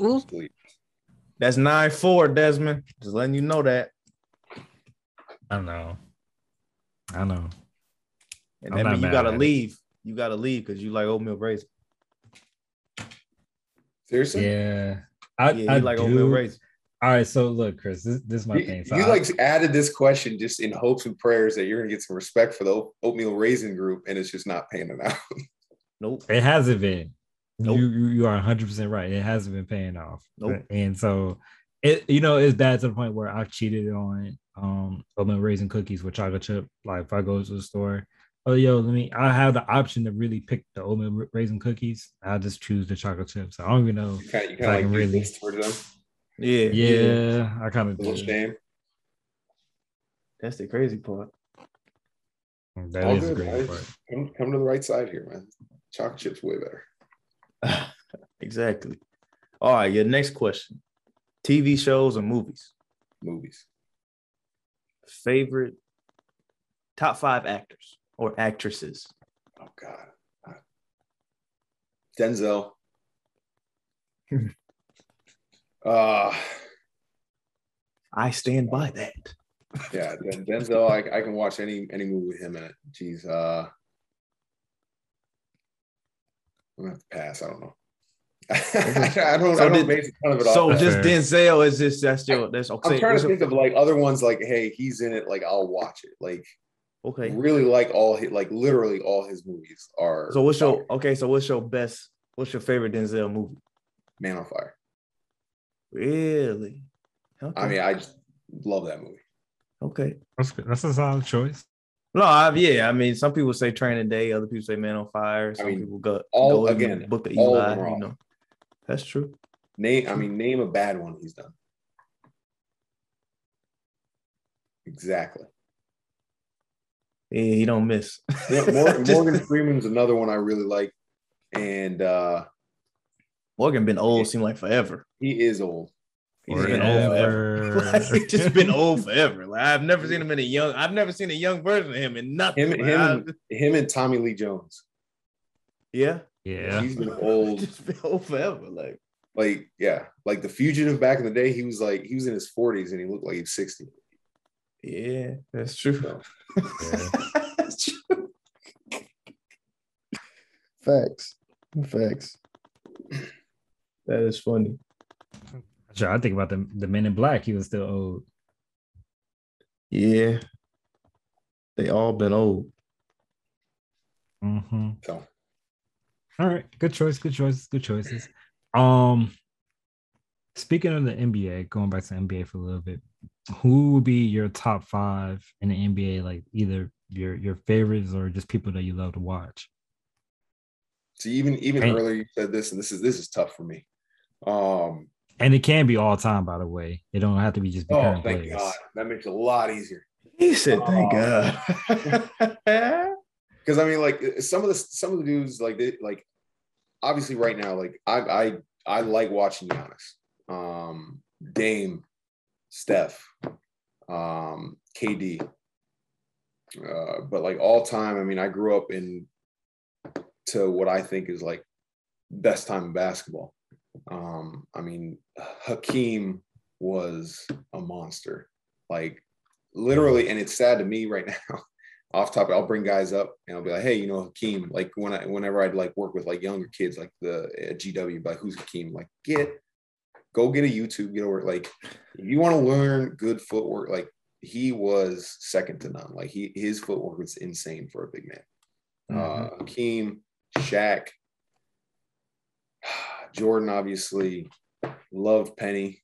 Ooh. Just leave. That's nine four, Desmond. Just letting you know that. I know. I know. And I'm that not means you gotta at it. leave. You gotta leave because you like oatmeal raisin. Seriously? Yeah. I, Yeah, I you like do. oatmeal raisin. All right, so look, Chris, this, this is my You, thing. So you I- like added this question just in hopes and prayers that you're gonna get some respect for the oatmeal raisin group, and it's just not paying it out. Nope. it hasn't been. Nope. You, you you are 100 percent right. It hasn't been paying off. Nope. And so it you know it's bad to the point where I've cheated on um oatmeal raisin cookies with chocolate chip. Like if I go to the store, oh yo, let me. I have the option to really pick the oatmeal raisin cookies. I'll just choose the chocolate chips. I don't even know. You kind of, you kind of can like really- really towards them. Yeah, Yeah, I kind of little do. shame. That's the crazy part. That All is a good, great man. part. Come, come to the right side here, man. Chocolate chips way better. exactly. All right, your next question. TV shows or movies? Movies. Favorite top five actors or actresses? Oh God. Uh, Denzel. uh I stand by that. yeah, Denzel. I, I can watch any any movie with him in it. Jeez. Uh, I'm gonna have to pass. I don't know. I don't. So I don't did- base a ton of it So off. that. just fair. Denzel is just that's your that's okay. I'm trying to think of like other ones. Like, hey, he's in it. Like, I'll watch it. Like, okay. really like all his, like literally all his movies are. So what's your fire. okay? So what's your best? What's your favorite Denzel movie? Man on Fire? Really? Okay. I mean, I just love that movie. okay. That's, good. That's a solid choice. No, I, yeah. I mean, some people say Training Day, other people say Man on Fire. Some mean, people go all- go again, Book of Eli. You know, that's true. Name. I mean, name a bad one he's done. Exactly. Yeah, he don't miss. Yeah, Morgan, Morgan Freeman's another one I really like, and uh Morgan been old, seem like forever. he is old. He's been old forever. Forever. like, he's just been old forever. Like I've never seen him in a young. I've never seen a young version of him in nothing. Him, Like, him, and, him, and Tommy Lee Jones. yeah, Yeah. He's been old. just been old forever. Like Like, yeah, like the fugitive back in the day. He was like he was in his 40s and he looked like he was 60. yeah, that's true. So, That's true. Facts. Facts. That is funny. Sure, I think about the the Men in Black. He was still old. Yeah. They all been old. hmm so All right, good choice. Good choices. Good choices. Um, speaking of the NBA, going back to NBA for a little bit, who would be your top five in the NBA? Like either your your favorites or just people that you love to watch. see, even even Hey. earlier you said this, and this is this is tough for me. Um And it can be all time, by the way. It don't have to be just be oh thank players. God. That makes it a lot easier. He said, thank God. because I mean, like uh, some of the some of the dudes, like they, like obviously right now, like I I I like watching Giannis, um, Dame, Steph, um, KD, uh, but like all time. I mean, I grew up in to what I think is like best time in basketball. Um, I mean, Hakeem was a monster, like literally, and it's sad to me right now off topic, I'll bring guys up and I'll be like, hey, you know, Hakeem, like when I whenever I'd like work with like younger kids, like the GW, like who's Hakeem? Like, get go get a YouTube, get over like if you want to learn good footwork, like he was second to none. Like he his footwork was insane for a big man. Uh Hakeem, Shaq, Jordan, obviously, loved Penny.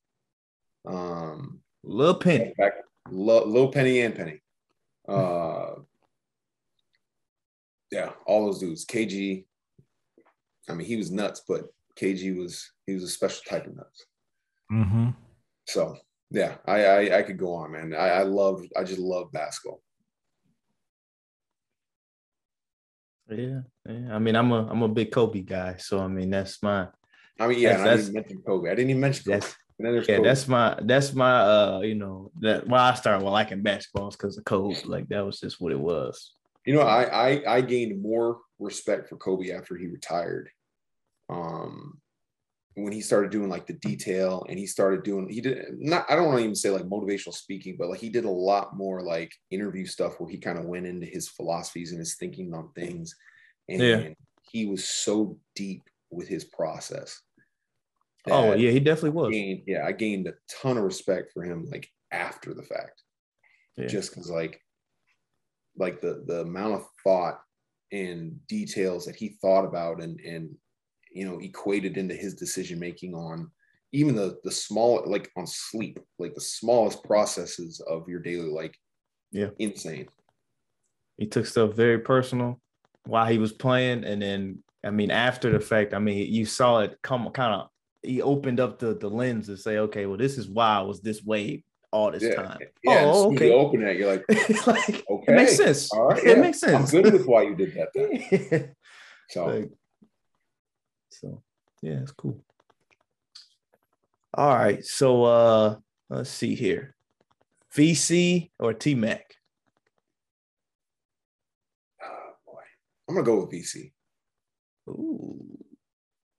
Um, Lil Penny. back Lo- Lil Penny and Penny. Uh, yeah, all those dudes. KG. I mean, he was nuts, but KG was he was a special type of nuts. Mm-hmm. So yeah, I I, I could go on, man. I, I love I just love basketball. Yeah, yeah. I mean, I'm a I'm a big Kobe guy, so I mean that's my I mean, yeah, That's- I that's- didn't even mention Kobe. I didn't even mention Kobe. that's And then there's yeah, Kobe. that's my that's my uh you know that why I started well liking basketball is because of Kobe. Like that was just what it was. you know, I, I I gained more respect for Kobe after he retired. Um, when he started doing like the detail and he started doing he did not I don't want to even say like motivational speaking, but like he did a lot more like interview stuff where he kind of went into his philosophies and his thinking on things. And Yeah. he was so deep with his process. Oh yeah, he definitely I was. gained, yeah, I gained a ton of respect for him like after the fact Yeah. just because like like the the amount of thought and details that he thought about and and you know equated into his decision making on even the the small like on sleep like the smallest processes of your daily like Yeah. insane He took stuff very personal while he was playing, and then I mean after the fact, I mean you saw it come kind of. He opened up the the lens to say, okay, well this is why I was this way all this yeah time. yeah and Oh, okay. you open it you're like like okay it makes sense. all right it makes sense. i'm good with why you did that so Like, so yeah, it's cool. All right. So uh let's see here. VC or T Mac? oh boy i'm gonna go with vc Ooh,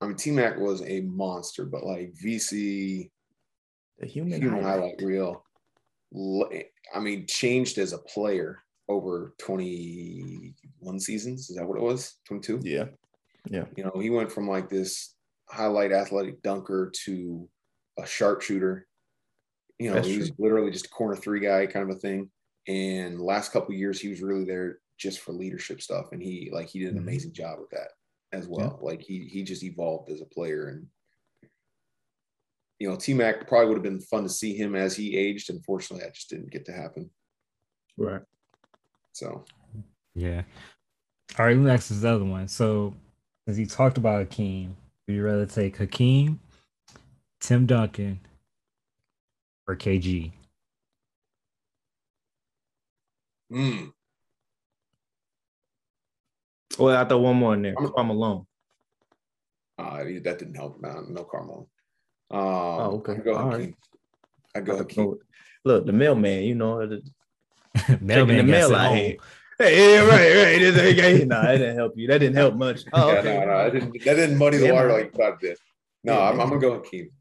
i mean t-mac was a monster but like vc the human, human highlight. highlight reel. I mean, changed as a player over 21 seasons. Is that what it was? 22? Yeah. Yeah. You know, he went from like this highlight athletic dunker to a sharpshooter. You know, That's he was true. literally just a corner three guy kind of a thing. And last couple of years, he was really there just for leadership stuff, and he like he did an Mhm. amazing job with that as well. Like he he just evolved as a player, and you know, T Mac probably would have been fun to see him as he aged. Unfortunately, that just didn't get to happen. Right. So Yeah. All right, let me ask this other one. So, as you talked about Hakeem, would you rather take Hakeem, Tim Duncan, or KG? mm, Well, I thought one more in there. I'm- I'm alone. uh, that didn't help. No, no Carmelo. Um, Oh, okay. I'd go All right. Hakeem. I'd go Hakeem. Look, the mailman, you know, the, Mailman the mail sent out here. Hey, yeah, right, right. This ain't. Nah, that didn't help you. That didn't help much. Oh, yeah, okay. no, no, that didn't, that didn't muddy the Yeah, water man. like you thought it did. No, Yeah, I'm. I'm gonna go Hakeem.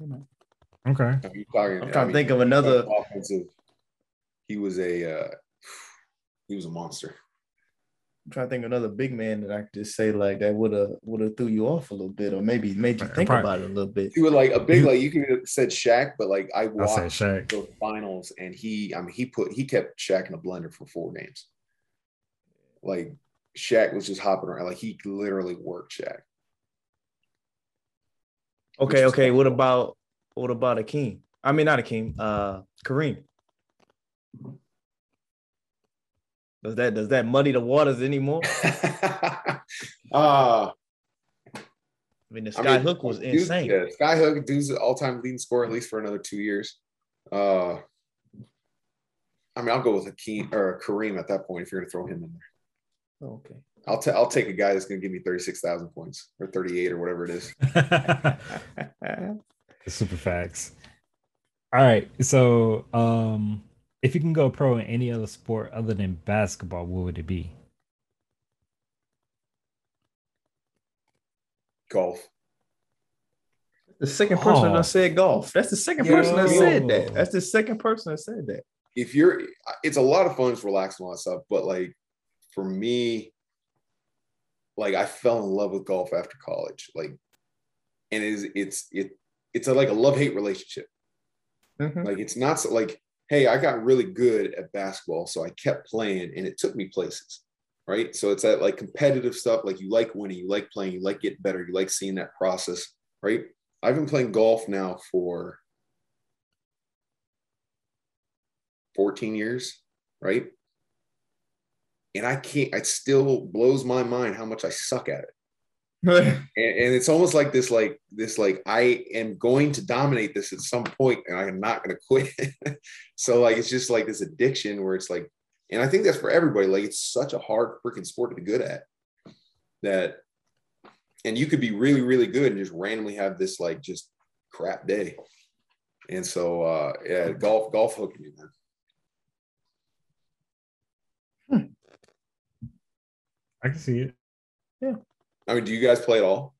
Okay. I'm talking. I'm trying to think of another. offensive. He was a uh, he was a monster. I'm trying to think of another big man that I could just say like that would have would have threw you off a little bit, or maybe made you think Probably- about it a little bit. You were like a big like you could have said Shaq, but like I I said watched Shaq. those finals and he I mean he put he kept Shaq in a blender for four games. Like Shaq was just hopping around like he literally worked Shaq. Okay, okay. What about what about Akeem? I mean, not Akeem. Uh, Kareem. Does that does that muddy the waters anymore? uh I mean, the I sky mean, hook was dude, insane. Yeah, Sky Hook, dude's the all-time leading scorer at least for another two years. Uh, I mean, I'll go with Hakeem or Kareem at that point if you're going to throw him in there. Okay. I'll ta- I'll take a guy that's going to give me thirty-six thousand points or thirty-eight or whatever it is. Super facts. All right. So, um, if you can go pro in any other sport other than basketball, what would it be? Golf. the second person Oh. that said golf. That's the second person that said that. That's the second person that said that. If you're, it's a lot of fun, it's relaxing, all that stuff. But like for me, like I fell in love with golf after college. Like, and it is it's it it's a, like a love hate relationship. Mhm. Like it's not so like, hey, I got really good at basketball, so I kept playing and it took me places. Right. So it's that like competitive stuff, like you like winning, you like playing, you like getting better, you like seeing that process. Right. I've been playing golf now for 14 years, right? And I can't, it still blows my mind how much I suck at it and, and it's almost like this like this like i am going to dominate this at some point and i'm not going to quit. So like it's just like this addiction where it's like and i think that's for everybody like it's such a hard freaking sport to be good at that and you could be really really good and just randomly have this like just crap day. And so uh yeah golf golf hooked me man. I can see it. I mean do you guys play at all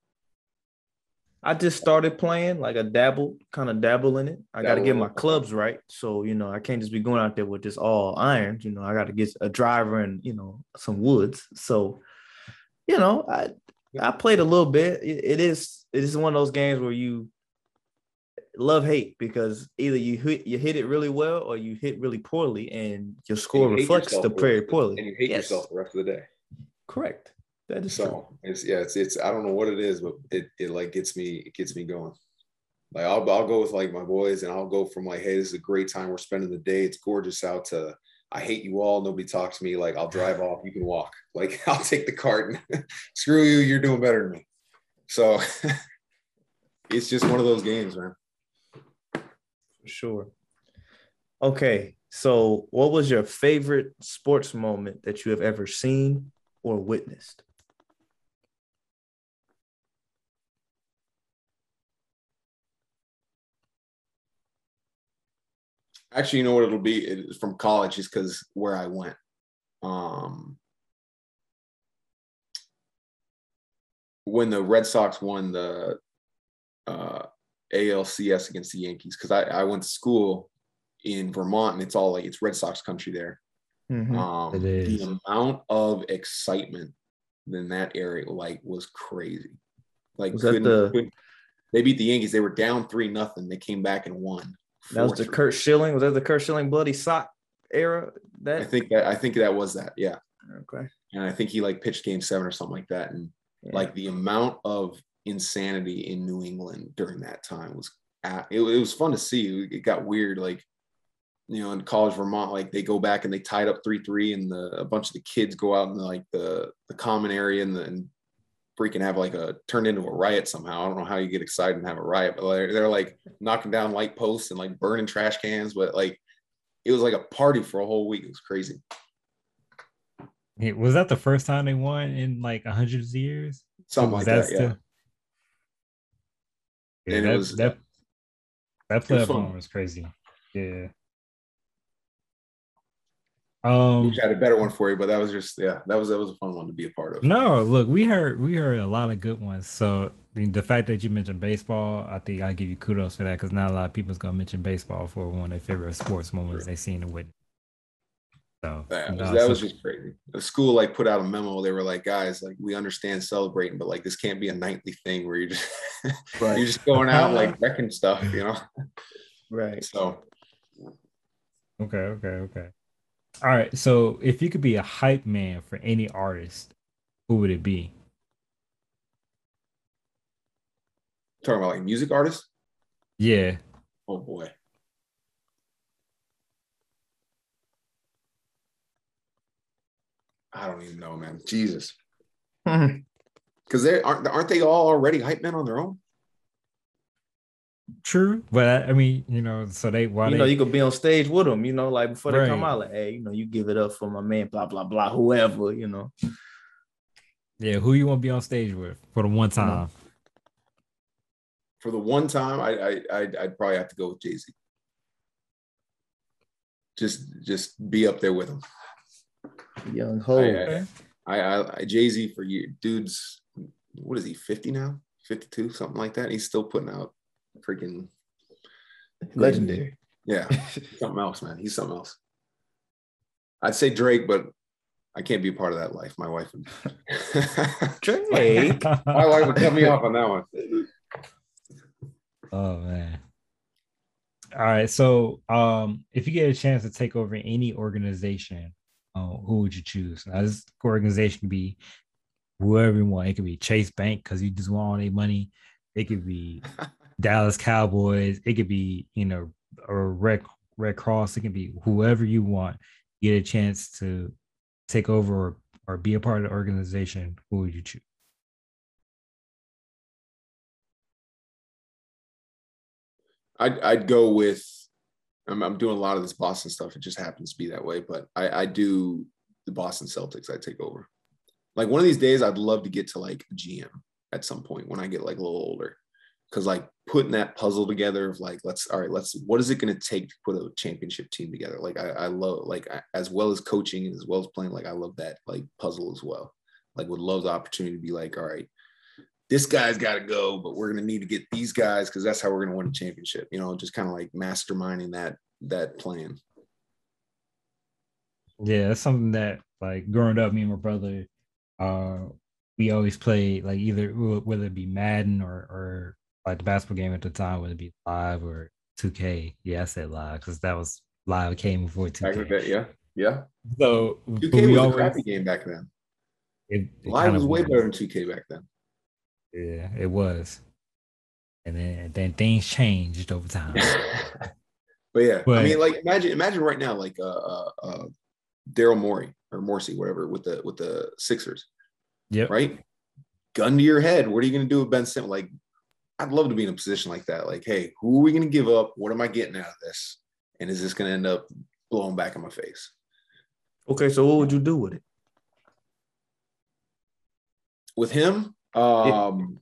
I just started playing, like a dabble, kind of dabble in it. I got to get my clubs right. So, you know, I can't just be going out there with just all irons. You know, I got to get a driver and, you know, some woods. So, you know, I I played a little bit. It- it is it is one of those games where you love hate because either you hit you hit it really well or you hit really poorly and your score you reflects the very rest of the- poorly. and you hate Yes, yourself the rest of the day Correct. That is true. So it's yeah, it's it's I don't know what it is, but it it like gets me it gets me going. Like I'll I'll go with like my boys and I'll go from like, hey, this is a great time. We're spending the day. It's gorgeous out to I hate you all. Nobody talks to me. Like I'll drive off. You can walk. Like I'll take the cart and screw you. You're doing better than me. So it's just one of those games, man. For sure. Okay, so what was your favorite sports moment that you have ever seen or witnessed? Actually, you know what it'll be It's from college is because where I went. Um, when the Red Sox won the uh, ALCS against the Yankees, because I, I went to school in Vermont and it's all like it's Red Sox country there. Mhm. Um, It is. The amount of excitement in that area like was crazy. Like Was couldn't, the- couldn't- they beat the Yankees. They were down three nothing. They came back and won. That was the 4-3. Curt Schilling. Was that the Curt Schilling bloody sock era? That I think that I think that was that. Yeah. okay. And I think he like pitched game seven or something like that. And Yeah. like the amount of insanity in New England during that time was at, it, it was fun to see. It got weird. Like, you know, in college Vermont, like they go back and they tied up three three, and the a bunch of the kids go out in the, like the the common area and, the, and freaking have like a turned into a riot somehow. I don't know how you get excited and have a riot, but they're, they're like knocking down light posts and like burning trash cans. But like, it was like a party for a whole week. It was crazy. Yeah, Was that the first time they won in like a hundred years? Something like that. Yeah. still- Yeah, And it that, was- that that was fun. was crazy. Yeah. Um We had a better one for you, but that was just yeah, that was that was a fun one to be a part of. no, look, we heard we heard a lot of good ones. So I the fact that you mentioned baseball, I think I give you kudos for that because not a lot of people's gonna mention baseball for one of their favorite sports moments they've seen it with. So That was, no, that so- was just crazy. The school like put out a memo. They were like, guys, like we understand celebrating, but like this can't be a nightly thing where you're just you're just going out like wrecking stuff, you know. Right. So Okay, okay, okay. All right. So if you could be a hype man for any artist, who would it be? talking about like music artists. Yeah. Oh boy. I don't even know, man. Jesus, because they aren't aren't they all already hype men on their own? True. But I, I mean, you know, so they why you they know, you could be on stage with them, you know, like before they come out, like, hey, you know, you give it up for my man, blah, blah, blah, whoever, you know. yeah, who you want to be on stage with for the one time? For the one time, I I I'd, I'd probably have to go with Jay Z. Just just be up there with him. Young Hov. I- I, I, I Jay Z for you, dudes. What is he? Fifty now? Fifty-two, something like that. He's still putting out freaking Legendary. yeah, something else, man. He's something else. I'd say Drake, but I can't be a part of that life. My wife would. Drake. My wife would cut me off on that one. Oh man. All right. So um if you get a chance to take over any organization, uh, who would you choose? Now this organization can be whoever you want. It could be Chase Bank because you just want all their money. It could be Dallas Cowboys. It could be, you know, or Red Red Cross. It can be whoever you want. Get a chance to take over or, or be a part of the organization. Who would you choose? I'd, I'd go with I'm, I'm doing a lot of this Boston stuff. It just happens to be that way, but I, I do the Boston Celtics. I take over. Like one of these days, I'd love to get to like GM at some point when I get like a little older, because like putting that puzzle together of like let's all right, let's what is it going to take to put a championship team together? Like I, I love like I, as well as coaching and as well as playing. Like I love that like puzzle as well. Like would love the opportunity to be like all right, this guy's got to go, but we're going to need to get these guys because that's how we're going to win a championship. You know, just kind of like masterminding that that plan. Yeah, that's something that like growing up, me and my brother, uh, we always played like either whether it be Madden or or like the basketball game at the time, would it be live or 2K. Yeah, I said live because that was live came before Back in 2K. day, yeah, yeah. So 2K we was a always crappy game back then. it, it Live was of way better than 2K back then. Yeah, it was. And then then things changed over time. But yeah, I mean, like imagine imagine right now, like uh, uh, uh Daryl Morey or Morrissey, whatever, with the with the Sixers, Yeah. right? Gun to your head. What are you going to do with Ben Simmons? Like, I'd love to be in a position like that. Like, hey, who are we going to give up? What am I getting out of this? And is this going to end up blowing back in my face? Okay, so what would you do with it? with him um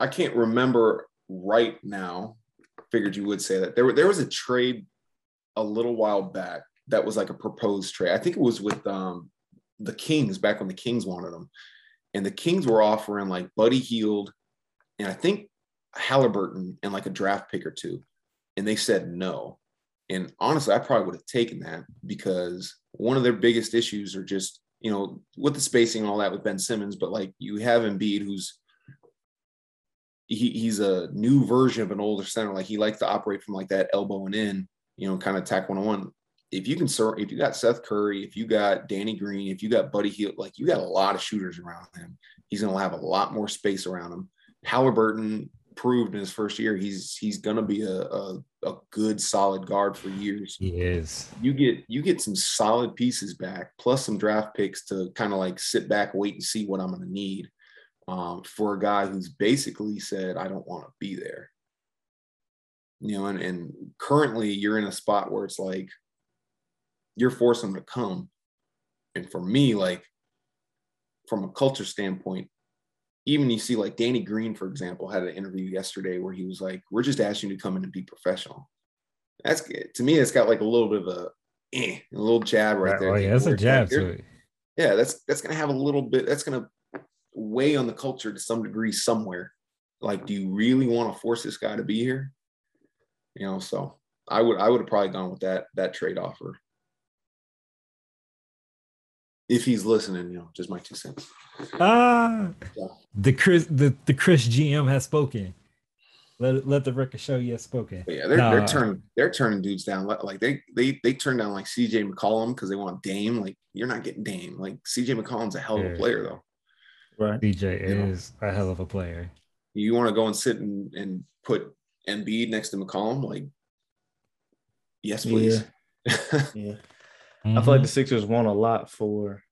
i can't remember right now figured you would say that there, there was a trade a little while back that was like a proposed trade i think it was with um the kings back when the kings wanted him and the kings were offering like Buddy Hield and i think halliburton and like a draft pick or two and they said no and honestly i probably would have taken that because one of their biggest issues are just you know, with the spacing and all that with Ben Simmons, but like you have Embiid who's he, he's a new version of an older center. Like he likes to operate from like that elbow and in, you know, kind of on one. If you can, if you got Seth Curry, if you got Danny Green, if you got Buddy Hield, like you got a lot of shooters around him. He's going to have a lot more space around him. Halliburton proved in his first year he's he's going to be a, a, a good solid guard for years. He is. You get you get some solid pieces back, plus some draft picks to kind of like sit back, wait and see what I'm going to need um, for a guy who's basically said, I don't want to be there. You know, and, and currently you're in a spot where it's like you're forcing them to come. And for me, like from a culture standpoint, even you see like Danny Green, for example, had an interview yesterday where he was like, We're just asking you to come in and be professional. That's good. to me, it's got like a little bit of a eh, a little jab right there. Oh, yeah, that's a jab to. Yeah, that's that's gonna have a little bit, that's gonna weigh on the culture to some degree somewhere. Like, do you really want to force this guy to be here? You know, so I would I would have probably gone with that that trade offer. If he's listening, you know, just my two cents. Ah, yeah. the Chris the, the Chris GM has spoken. Let let the record show you has spoken. But yeah, they're, nah. they're turning they're turning dudes down. Like they they they turn down like CJ McCollum because they want Dame. Like you're not getting Dame. Like CJ McCollum's a hell of a player though. Right. DJ is know? a hell of a player. You want to go and sit and, and put Embiid next to McCollum? Like, yes, please. Yeah. yeah. Mm-hmm. I feel like the Sixers want a lot for.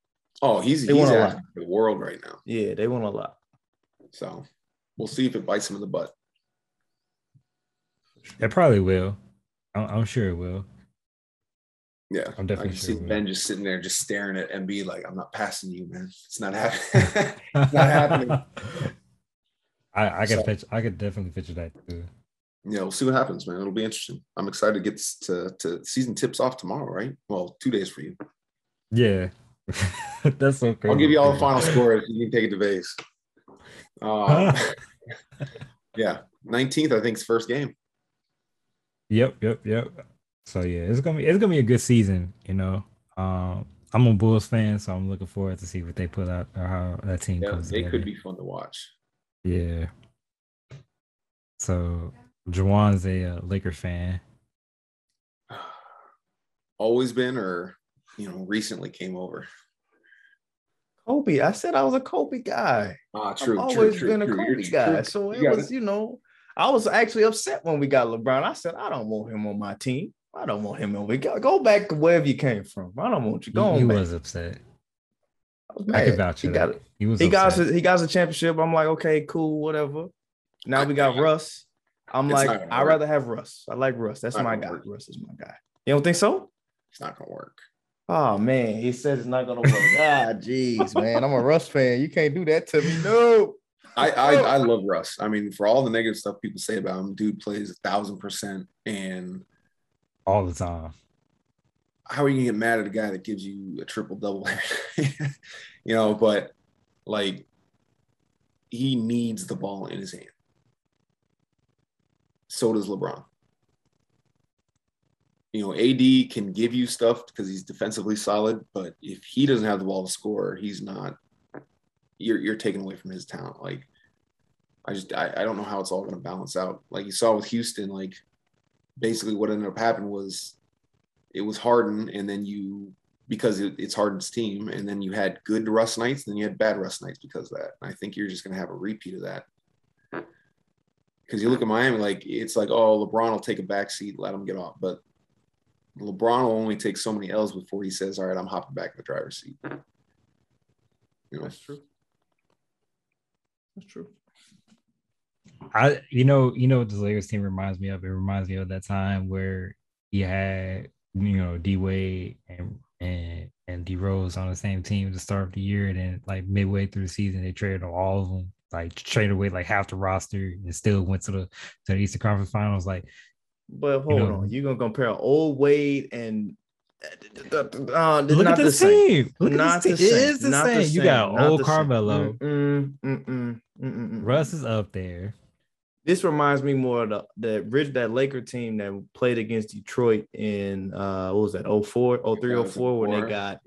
Oh, he's they he's want a lot. for the world right now. Yeah, they want a lot. So we'll see if it bites him in the butt. It probably will. I'm, I'm sure it will. Yeah, I'm definitely I can sure see Ben just sitting there, just staring at Embiid like, "I'm not passing you, man. It's not happening. it's not happening." I, I could so, pitch. I could definitely picture that too. Yeah, we'll see what happens, man. It'll be interesting. I'm excited to get to to season tips off tomorrow, right? Well, two days for you. Yeah, that's so I'll give you all the final scores. You can take it to base. Uh, yeah, 19th, I think, is first game. Yep, yep, yep. So yeah, it's gonna be it's gonna be a good season. You know, um, I'm a Bulls fan, so I'm looking forward to see what they put out or how that team yeah, comes. They together. could be fun to watch. Yeah. So Juwan's a uh, Laker fan. Always been, or you know, recently came over. Kobe. I said I was a Kobe guy. Ah, true. I've always true, been true, a Kobe true, guy. So it was, you know, I was actually upset when we got LeBron. I said, I don't want him on my team. I don't want him over. Go, go back to wherever you came from. I don't want you going. He, he was upset. I, was mad. I could vouch. He got it. He was. He got. Us, he got us a championship. I'm like, okay, cool, whatever. Now we got Russ. I'm it's like, I'd rather have Russ. I like Russ. That's my guy. Work. Russ is my guy. You don't think so? It's not gonna work. Oh man, he says it's not gonna work. ah, jeez, man. I'm a Russ fan. You can't do that to me. No. I, I, I love Russ. I mean, for all the negative stuff people say about him, dude plays a thousand percent and all the time. How are you gonna get mad at a guy that gives you a triple double? you know, but like he needs the ball in his hand. So does LeBron. You know, AD can give you stuff because he's defensively solid, but if he doesn't have the ball to score, he's not you're you're taking away from his talent. Like I just I, I don't know how it's all gonna balance out. Like you saw with Houston, like basically what ended up happening was it was Harden, and then you because it, it's Harden's team, and then you had good Russ nights, and then you had bad Russ nights because of that. And I think you're just gonna have a repeat of that. Because you look at Miami, like it's like, oh, LeBron will take a back seat, let him get off. But LeBron will only take so many L's before he says, All right, I'm hopping back in the driver's seat. You know? That's true. That's true. I you know you know what the Lakers team reminds me of. It reminds me of that time where you had you know D Wade and and and D Rose on the same team at the start of the year, and then like midway through the season they traded all of them, like traded away like half the roster, and still went to the to the Eastern Conference Finals. Like, but hold you know, on, you're gonna compare old Wade and uh, Look at the, the same. Look not at the same. It is the same. The you got not old Carmelo. Russ is up there. This reminds me more of the the Rich that Laker team that played against Detroit in uh what was that 04, 03, 04 when they got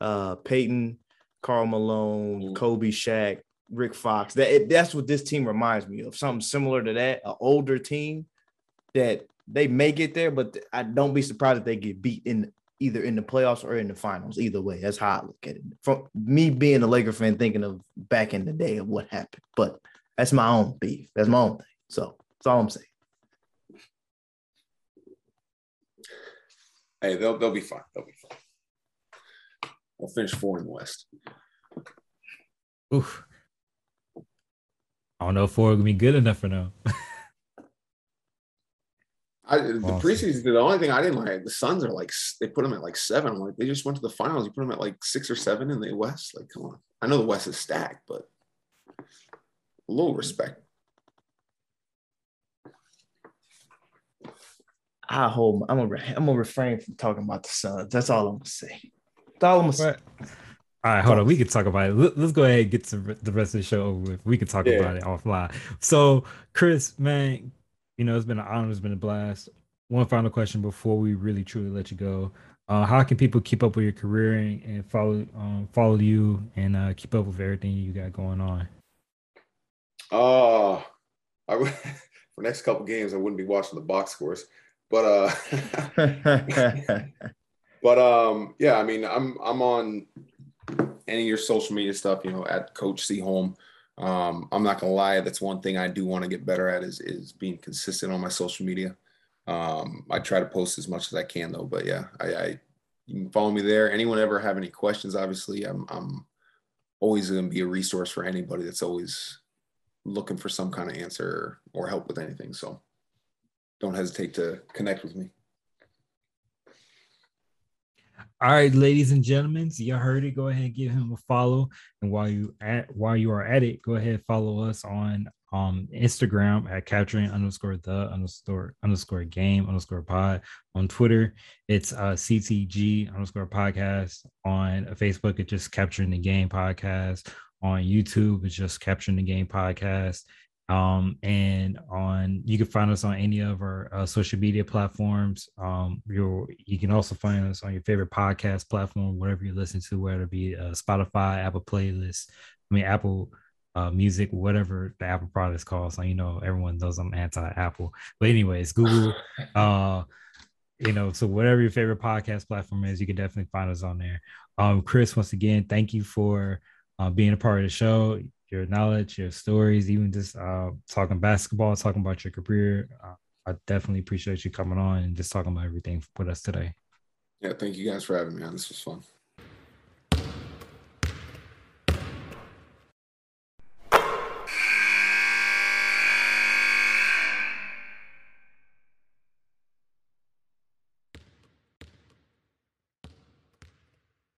uh Peyton, Karl Malone, Mm. Kobe, Shaq, Rick Fox. That it, that's what this team reminds me of. Something similar to that, an older team that they may get there, but I don't be surprised if they get beat in either in the playoffs or in the finals. Either way, that's how I look at it. From me being a Laker fan, thinking of back in the day of what happened, but that's my own beef. That's my own thing. So that's all I'm saying. Hey, they'll they'll be fine. They'll be fine. They'll finish four in the West. Oof. I don't know if four will be good enough for them. I, the Awesome. preseason, the only thing I didn't like, the Suns are like they put them at like seven. I'm like they just went to the finals. You put them at like six or seven in the West. Like, come on. I know the West is stacked, but a little respect. I hold. I'm gonna. I'm gonna refrain from talking about the Suns. That's all I'm gonna say. That's all I'm gonna say. All right, hold on. We can talk about it. Let, us go ahead and get to the rest of the show over with. We can talk Yeah. about it offline. So, Chris, man, you know, it's been an honor. It's been a blast. One final question before we really truly let you go. Uh, how can people keep up with your career and, and follow um, follow you and uh, keep up with everything you got going on? Uh I would- for next couple games, I wouldn't be watching the box scores, but uh, but um, yeah, I mean, I'm I'm on any of your social media stuff, you know, at Coach Cholm. Um, I'm not gonna lie, that's one thing I do want to get better at is is being consistent on my social media. Um, I try to post as much as I can though, but yeah, I, I you can follow me there. Anyone ever have any questions? Obviously, I'm I'm always gonna be a resource for anybody that's always looking for some kind of answer or help with anything. So don't hesitate to connect with me. All right, ladies and gentlemen, so you heard it. Go ahead and give him a follow. And while you at while you are at it, go ahead and follow us on um Instagram at capturing underscore the underscore underscore game underscore pod. On Twitter, it's uh CTG underscore podcast. On Facebook, it's just capturing the game podcast. On YouTube, it's just capturing the game podcast um and on you can find us on any of our uh, social media platforms. Um you you can also find us on your favorite podcast platform whatever you listen to whether it be uh, spotify apple playlist i mean apple uh, music whatever the apple product is called. So you know everyone knows i'm anti-apple. But anyways google uh you know so whatever your favorite podcast platform is you can definitely find us on there. Um chris once again thank you for uh, being a part of the show your knowledge, your stories, even just uh, talking basketball, talking about your career. Uh, I definitely appreciate you coming on and just talking about everything with us today. Yeah, thank you guys for having me on. This was fun.